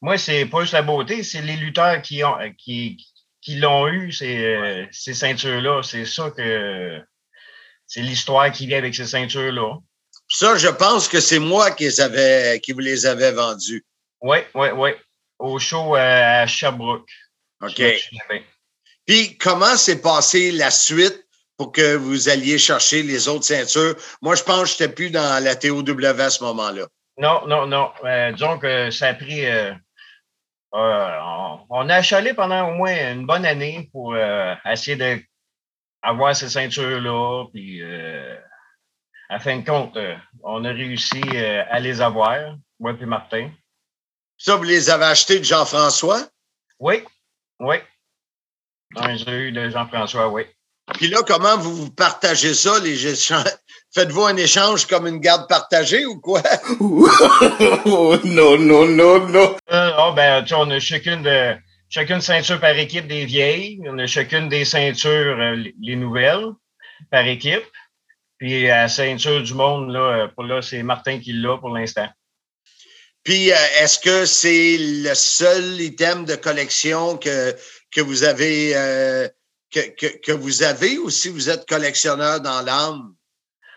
moi, c'est pas juste la beauté, c'est les lutteurs qui ont qui, qui l'ont eu, ces, ces ceintures-là. C'est ça que c'est l'histoire qui vient avec ces ceintures-là. Ça, je pense que c'est moi qui, les avais, qui vous les avais vendues. Oui, oui, oui. Au show à Sherbrooke. OK. Puis comment s'est passée la suite pour que vous alliez chercher les autres ceintures? Moi, je pense que je n'étais plus dans la TOW à ce moment-là. Non, non, non. Euh, disons que ça a pris. euh, euh, on, on a achalé pendant au moins une bonne année pour euh, essayer d'avoir ces ceintures-là. Puis, à fin de compte, on a réussi à les avoir, moi et Martin. Ça, vous les avez achetés de Jean-François? Oui, oui. On les a eu de Jean-François, oui. Puis là, comment vous vous partagez ça, les échanges? Faites-vous un échange comme une garde partagée ou quoi? non, non, non, non. Euh, ah, ben, tu sais, on a chacune de chacune ceinture par équipe des vieilles. On a chacune des ceintures, euh, les- les nouvelles, par équipe. Puis la ceinture du monde, là, euh, pour là, c'est Martin qui l'a pour l'instant. Puis, euh, est-ce que c'est le seul item de collection que, que vous avez euh, que, que, que vous avez ou si vous êtes collectionneur dans l'âme?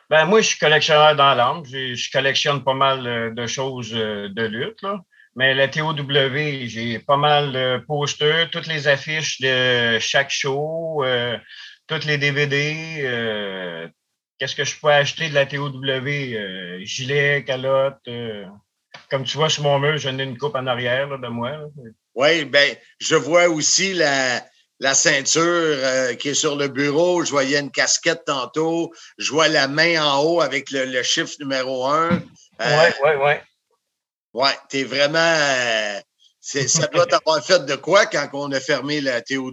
Ben, moi, je suis collectionneur dans l'âme. Je, je collectionne pas mal euh, de choses euh, de lutte, là. Mais la TOW, j'ai pas mal de posters, toutes les affiches de chaque show, euh, toutes les DVD. euh, Qu'est-ce que je peux acheter de la TOW? Euh, gilet, calotte. euh, comme tu vois sur mon mur, j'en ai une coupe en arrière là, de moi. là. Oui, ben, je vois aussi la, la ceinture euh, qui est sur le bureau. Je voyais une casquette tantôt. Je vois la main en haut avec le, le chiffre numéro un. Euh, Ouais, ouais, ouais. Ouais, t'es vraiment. euh, ça doit t'avoir fait de quoi quand on a fermé la TOW?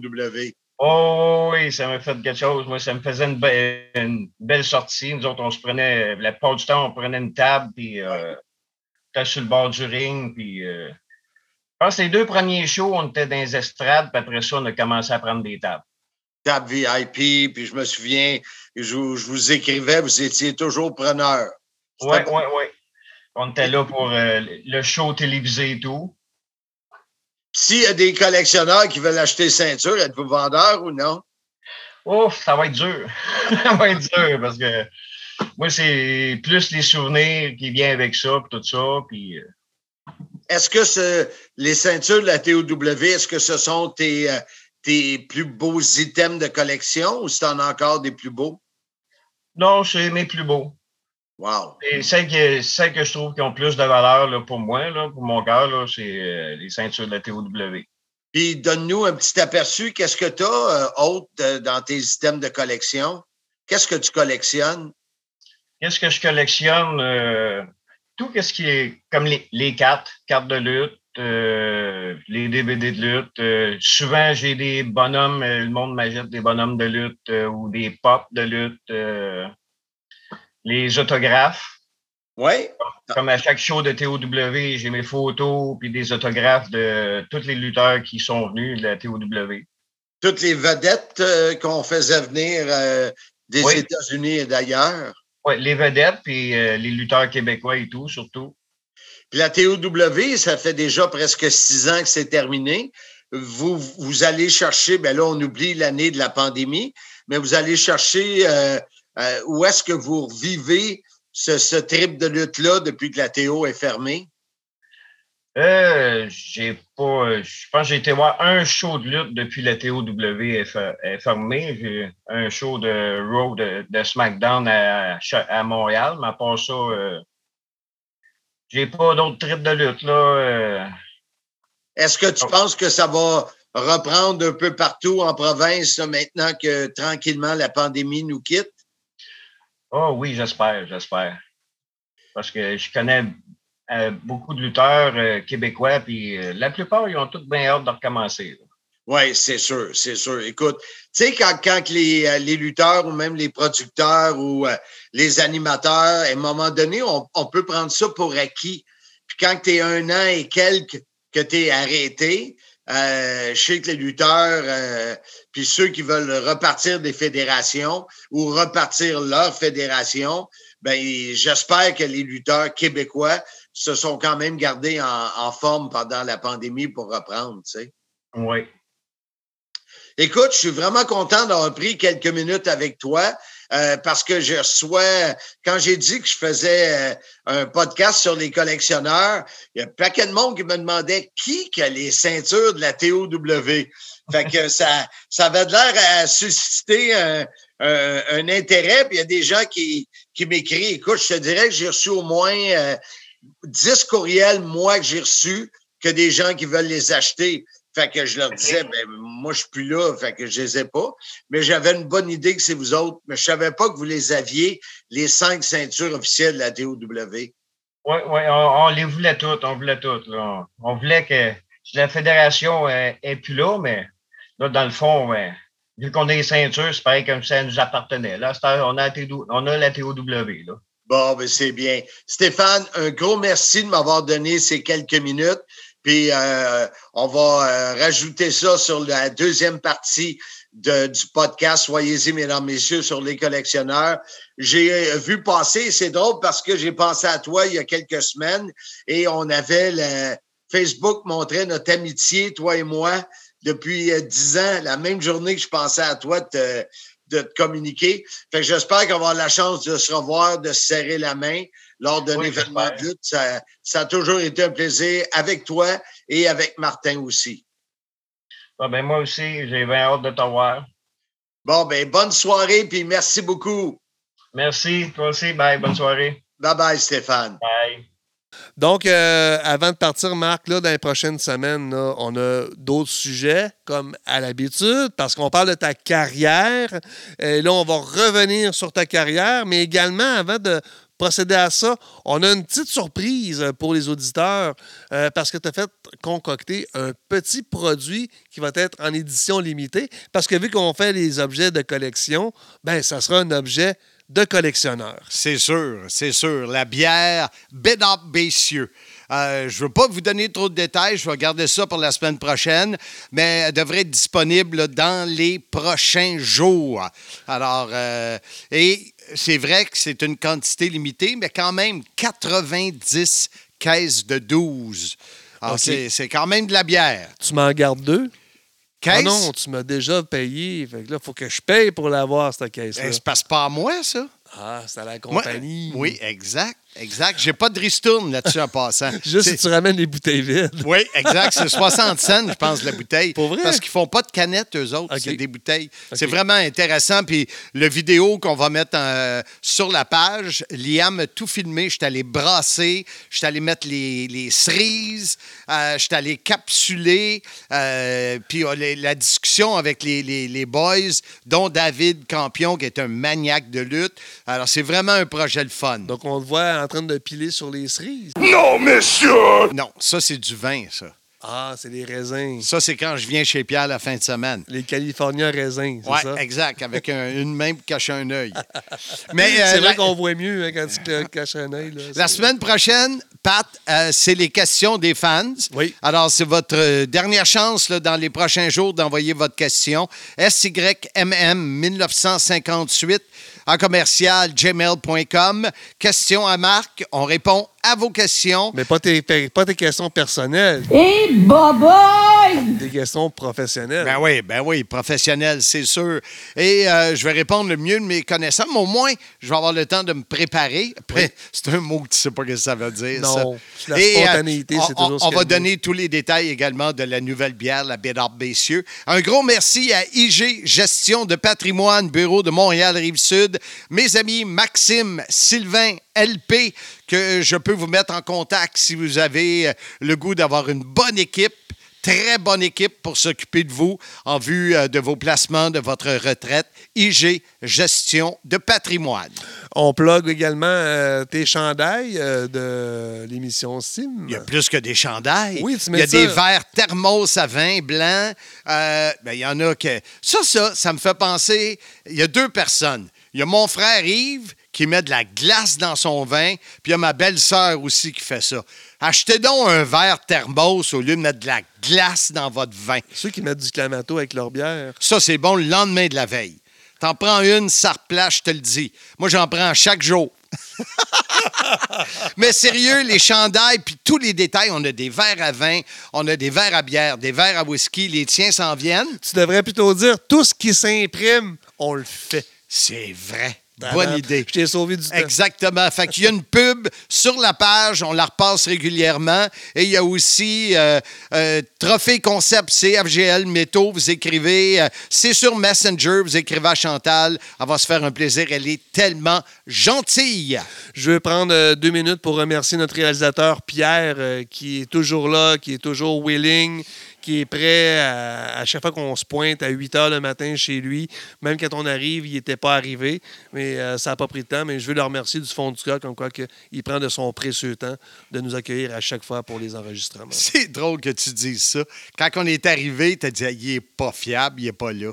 Oh oui, ça m'a fait quelque chose. Moi, ça me faisait une, be- une belle sortie. Nous autres, on se prenait, la plupart du temps, on prenait une table, puis euh, sur le bord du ring, puis euh, je pense que les deux premiers shows, on était dans les estrades, puis après ça, on a commencé à prendre des tables. table VIP, puis je me souviens, je, vous- je vous écrivais, vous étiez toujours preneur. Oui, oui, oui. On était là pour euh, le show télévisé et tout. S'il y a des collectionneurs qui veulent acheter ceinture, êtes-vous vendeur ou non? Ouf, ça va être dur. ça va être dur parce que moi, c'est plus les souvenirs qui viennent avec ça, puis tout ça. Puis, euh, Est-ce que ce- les ceintures de la TOW, est-ce que ce sont tes, euh, tes plus beaux items de collection ou c'est en as encore des plus beaux? non, c'est mes plus beaux. Wow. Et celles que, celles que je trouve qui ont plus de valeur là, pour moi, là, pour mon cœur, c'est euh, les ceintures de la TOW. Puis donne-nous un petit aperçu. Qu'est-ce que tu as autre euh, dans tes items de collection? Qu'est-ce que tu collectionnes? Qu'est-ce que je collectionne? Euh, tout ce qui est comme les, les cartes, cartes de lutte, euh, les DVD de lutte. Euh, souvent, j'ai des bonhommes, euh, le monde m'achète des bonhommes de lutte ou des pop de lutte. les autographes. Oui. Comme à chaque show de TOW, j'ai mes photos puis des autographes de tous les lutteurs qui sont venus de la TOW. Toutes les vedettes qu'on faisait venir des Oui. États-Unis et d'ailleurs. Les vedettes puis euh, les lutteurs québécois et tout, surtout. Puis la TOW, ça fait déjà presque six ans que c'est terminé. Vous, vous allez chercher, ben là, on oublie l'année de la pandémie, mais vous allez chercher euh, euh, où est-ce que vous vivez ce, ce trip de lutte-là depuis que la TO est fermée? Euh, j'ai pas. euh, Je pense que j'ai été voir un show de lutte depuis la TOW est, fer- est fermée. J'ai un show de Raw de, de SmackDown à, Montréal, mais à part ça, euh, j'ai pas d'autres trips de lutte là. euh. Est-ce que tu penses que ça va reprendre un peu partout en province là, maintenant que tranquillement la pandémie nous quitte? Oh oui, j'espère, j'espère. Parce que je connais euh, beaucoup de lutteurs euh, québécois, puis euh, la plupart, ils ont tous bien hâte de recommencer. Oui, c'est sûr, c'est sûr. Écoute, tu sais, quand, quand les, lutteurs ou même les producteurs ou les animateurs, à un moment donné, on, peut prendre ça pour acquis. Puis quand tu es un an et quelques que tu es arrêté, euh, je sais que les lutteurs, puis ceux qui veulent repartir des fédérations ou repartir leur fédération, ben j'espère que les lutteurs québécois se sont quand même gardés en, en forme pendant la pandémie pour reprendre, tu sais. Oui. Écoute, je suis vraiment content d'avoir pris quelques minutes avec toi euh, parce que je reçois, quand j'ai dit que je faisais euh, un podcast sur les collectionneurs, il y a un paquet de monde qui me demandait qui qui a les ceintures de la TOW. Fait que ça, ça avait de l'air à susciter un, un- un intérêt. Puis il y a des gens qui, qui m'écrivent. Écoute, je te dirais que j'ai reçu au moins euh, 10 courriels, moi, que j'ai reçus, que des gens qui veulent les acheter. Fait que je leur disais, ben, moi, je suis plus là, fait que je les ai pas. Mais j'avais une bonne idée que c'est vous autres. Mais je savais pas que vous les aviez, les cinq ceintures officielles de la TOW. Oui, oui, on, on les voulait toutes, on voulait toutes. Là. On voulait que la fédération euh, est plus là, mais là, dans le fond, ouais, vu qu'on a les ceintures, c'est pareil comme ça nous appartenait. Là, on a la TOW. Là. Bon, ben c'est bien. Stéphane, un gros merci de m'avoir donné ces quelques minutes. Puis euh, on va euh, rajouter ça sur la deuxième partie du podcast. Soyez-y, mesdames, messieurs, sur les collectionneurs. J'ai euh, vu passer, c'est drôle parce que j'ai pensé à toi il y a quelques semaines et on avait le Facebook montrait notre amitié, toi et moi, depuis dix ans, la même journée que je pensais à toi de te communiquer. Fait que j'espère qu'on va avoir la chance de se revoir, de se serrer la main lors d'un Oui, événement de lutte. Ça, ça a toujours été un plaisir avec toi et avec Martin aussi. Ah, ben, moi aussi, j'ai bien hâte de te voir. Bon, ben, bonne soirée, puis merci beaucoup. Merci, toi aussi. Bye, bonne soirée. Bye bye, Stéphane. Bye. Donc, euh, avant de partir, Marc, là, dans les prochaines semaines, on a d'autres sujets, comme à l'habitude, parce qu'on parle de ta carrière. Et là, on va revenir sur ta carrière, mais également, avant de procéder à ça, on a une petite surprise pour les auditeurs, euh, parce que tu as fait concocter un petit produit qui va être en édition limitée, parce que vu qu'on fait les objets de collection, ben ça sera un objet de collectionneur. C'est sûr, c'est sûr. La bière Bédard Bessieux. Euh, je ne veux pas vous donner trop de détails, je vais garder ça pour la semaine prochaine, mais elle devrait être disponible dans les prochains jours. Alors, euh, et c'est vrai que c'est une quantité limitée, mais quand même 90 caisses de 12. Alors, Ok. c'est- c'est quand même de la bière. Tu m'en gardes deux? Ah non, tu m'as déjà payé. Fait que là, il faut que je paye pour l'avoir, cette caisse-là. Eh, C'est passe pas à moi, ça. Ah, c'est à la Moi- compagnie. oui, exact, exact. J'ai pas de ristourne là-dessus en passant. Juste si tu ramènes les bouteilles vides. Oui, exact. C'est 60 cents, je pense, la bouteille. Pour vrai? Parce qu'ils font pas de canettes, eux autres. OK. C'est des bouteilles. C'est vraiment intéressant. Puis le vidéo qu'on va mettre euh, sur la page, Liam a tout filmé. Je suis allé brasser, je suis allé mettre les, les cerises, euh, je suis allé capsuler. euh, puis euh, les- la discussion avec les, les- les boys, dont David Campion, qui est un maniaque de lutte. Alors, c'est vraiment un projet le fun. Donc, on te voit en train de piler sur les cerises? Non, monsieur! Non, ça, c'est du vin, ça. Ah, c'est des raisins. Ça, c'est quand je viens chez Pierre la fin de semaine. Les Californiens raisins, c'est Oui, ça? exact, avec un- une main qui cache un œil. Mais c'est euh, vrai la, qu'on voit mieux hein, quand tu caches un œil. là. la C'est- semaine prochaine, Pat, euh, c'est les questions des fans. Oui. Alors, c'est votre euh, dernière chance là, dans les prochains jours d'envoyer votre question. SYMM 1958 en commercial gmail.com. Question à Marc. On répond à vos questions. Mais pas tes, pas tes questions personnelles, Et des questions professionnelles. Ben oui, ben oui, professionnel, c'est sûr. Et euh, je vais répondre le mieux de mes connaissances, mais au moins, je vais avoir le temps de me préparer. Après, c'est un mot que tu sais pas ce que ça veut dire. Non, ça. la Et, euh, spontanéité, on- c'est toujours on, ce on va dit. donner tous les détails également de la nouvelle bière, la Bédard Bessieux. Un gros merci à IG Gestion de patrimoine, Bureau de Montréal-Rive-Sud. Mes amis Maxime, Sylvain, LP, que je peux vous mettre en contact si vous avez euh, le goût d'avoir une bonne équipe très bonne équipe pour s'occuper de vous en vue euh, de vos placements, de votre retraite. IG Gestion de patrimoine. On plug également euh, tes chandails euh, de l'émission Sim. Il y a plus que des chandails. Oui, tu Il y a ça. des verres thermos à vin blanc. Euh, ben, il y en a que. Ça, ça, ça me fait penser. Il y a deux personnes. Il y a mon frère Yves qui met de la glace dans son vin, puis il y a ma belle-sœur aussi qui fait ça. Achetez donc un verre thermos au lieu de mettre de la glace dans votre vin. Ceux qui mettent du clamato avec leur bière. Ça, c'est bon le lendemain de la veille. T'en prends une, ça replace, je te le dis. Moi, j'en prends chaque jour. Mais sérieux, les chandails, puis tous les détails, on a des verres à vin, on a des verres à bière, des verres à whisky, les tiens s'en viennent. Tu devrais plutôt dire tout ce qui s'imprime, on le fait. C'est vrai. Bonne idée. Je t'ai sauvé du temps. Exactement. Fait qu'il y a une pub sur la page, on la repasse régulièrement. Et il y a aussi euh, euh, Trophée Concept CFGL Métaux. Vous écrivez, euh, c'est sur Messenger, vous écrivez à Chantal. Elle va se faire un plaisir. Elle est tellement gentille. Je veux prendre deux minutes pour remercier notre réalisateur Pierre, qui est toujours là, qui est toujours willing, qui est prêt à, à chaque fois qu'on se pointe à 8 heures le matin chez lui. Même quand on arrive, il n'était pas arrivé, mais euh, ça n'a pas pris de temps. Mais je veux le remercier du fond du cœur, comme quoi que il prend de son précieux temps de nous accueillir à chaque fois pour les enregistrements. C'est drôle que tu dises ça. Quand on est arrivé, tu as dit, il est pas fiable, il est pas là.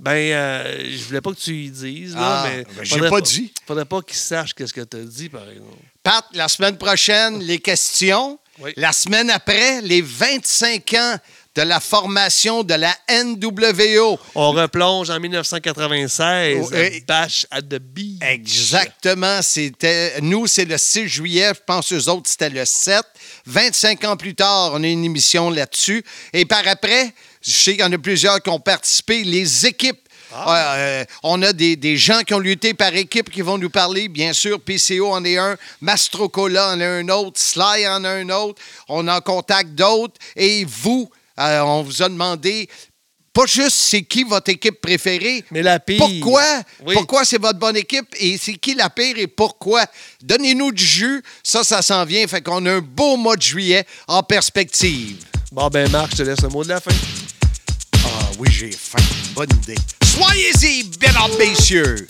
Ben, euh, je voulais pas que tu y dises, là, Ah, mais. ben, j'ai faudrait pas dit. Faudrait pas qu'il sache qu'est-ce que tu as dit, par exemple. Pat, la semaine prochaine, les questions. Oui. La semaine après, les 25 ans de la formation de la NWO. On replonge en 1996, Oui. Bash at the Beach. Exactement. C'était, nous, c'est le 6 juillet. Je pense eux autres, c'était le 7. 25 ans plus tard, on a une émission là-dessus. Et par après, je sais qu'il y en a plusieurs qui ont participé. Les équipes. Ah. Euh, on a des, des gens qui ont lutté par équipe qui vont nous parler. Bien sûr, PCO en est un, Mastrocola en a un autre, Sly en a un autre. On en contacte d'autres. Et vous, euh, on vous a demandé pas juste c'est qui votre équipe préférée, Mais la pire. pourquoi? Oui. Pourquoi c'est votre bonne équipe et c'est qui la pire et pourquoi? Donnez-nous du jus. Ça, ça s'en vient. Fait qu'on a un beau mois de juillet en perspective. Bon, ben, Marc, je te laisse le mot de la fin. Ah oui, j'ai faim. Bonne idée. Soyez-y, mesdames, messieurs.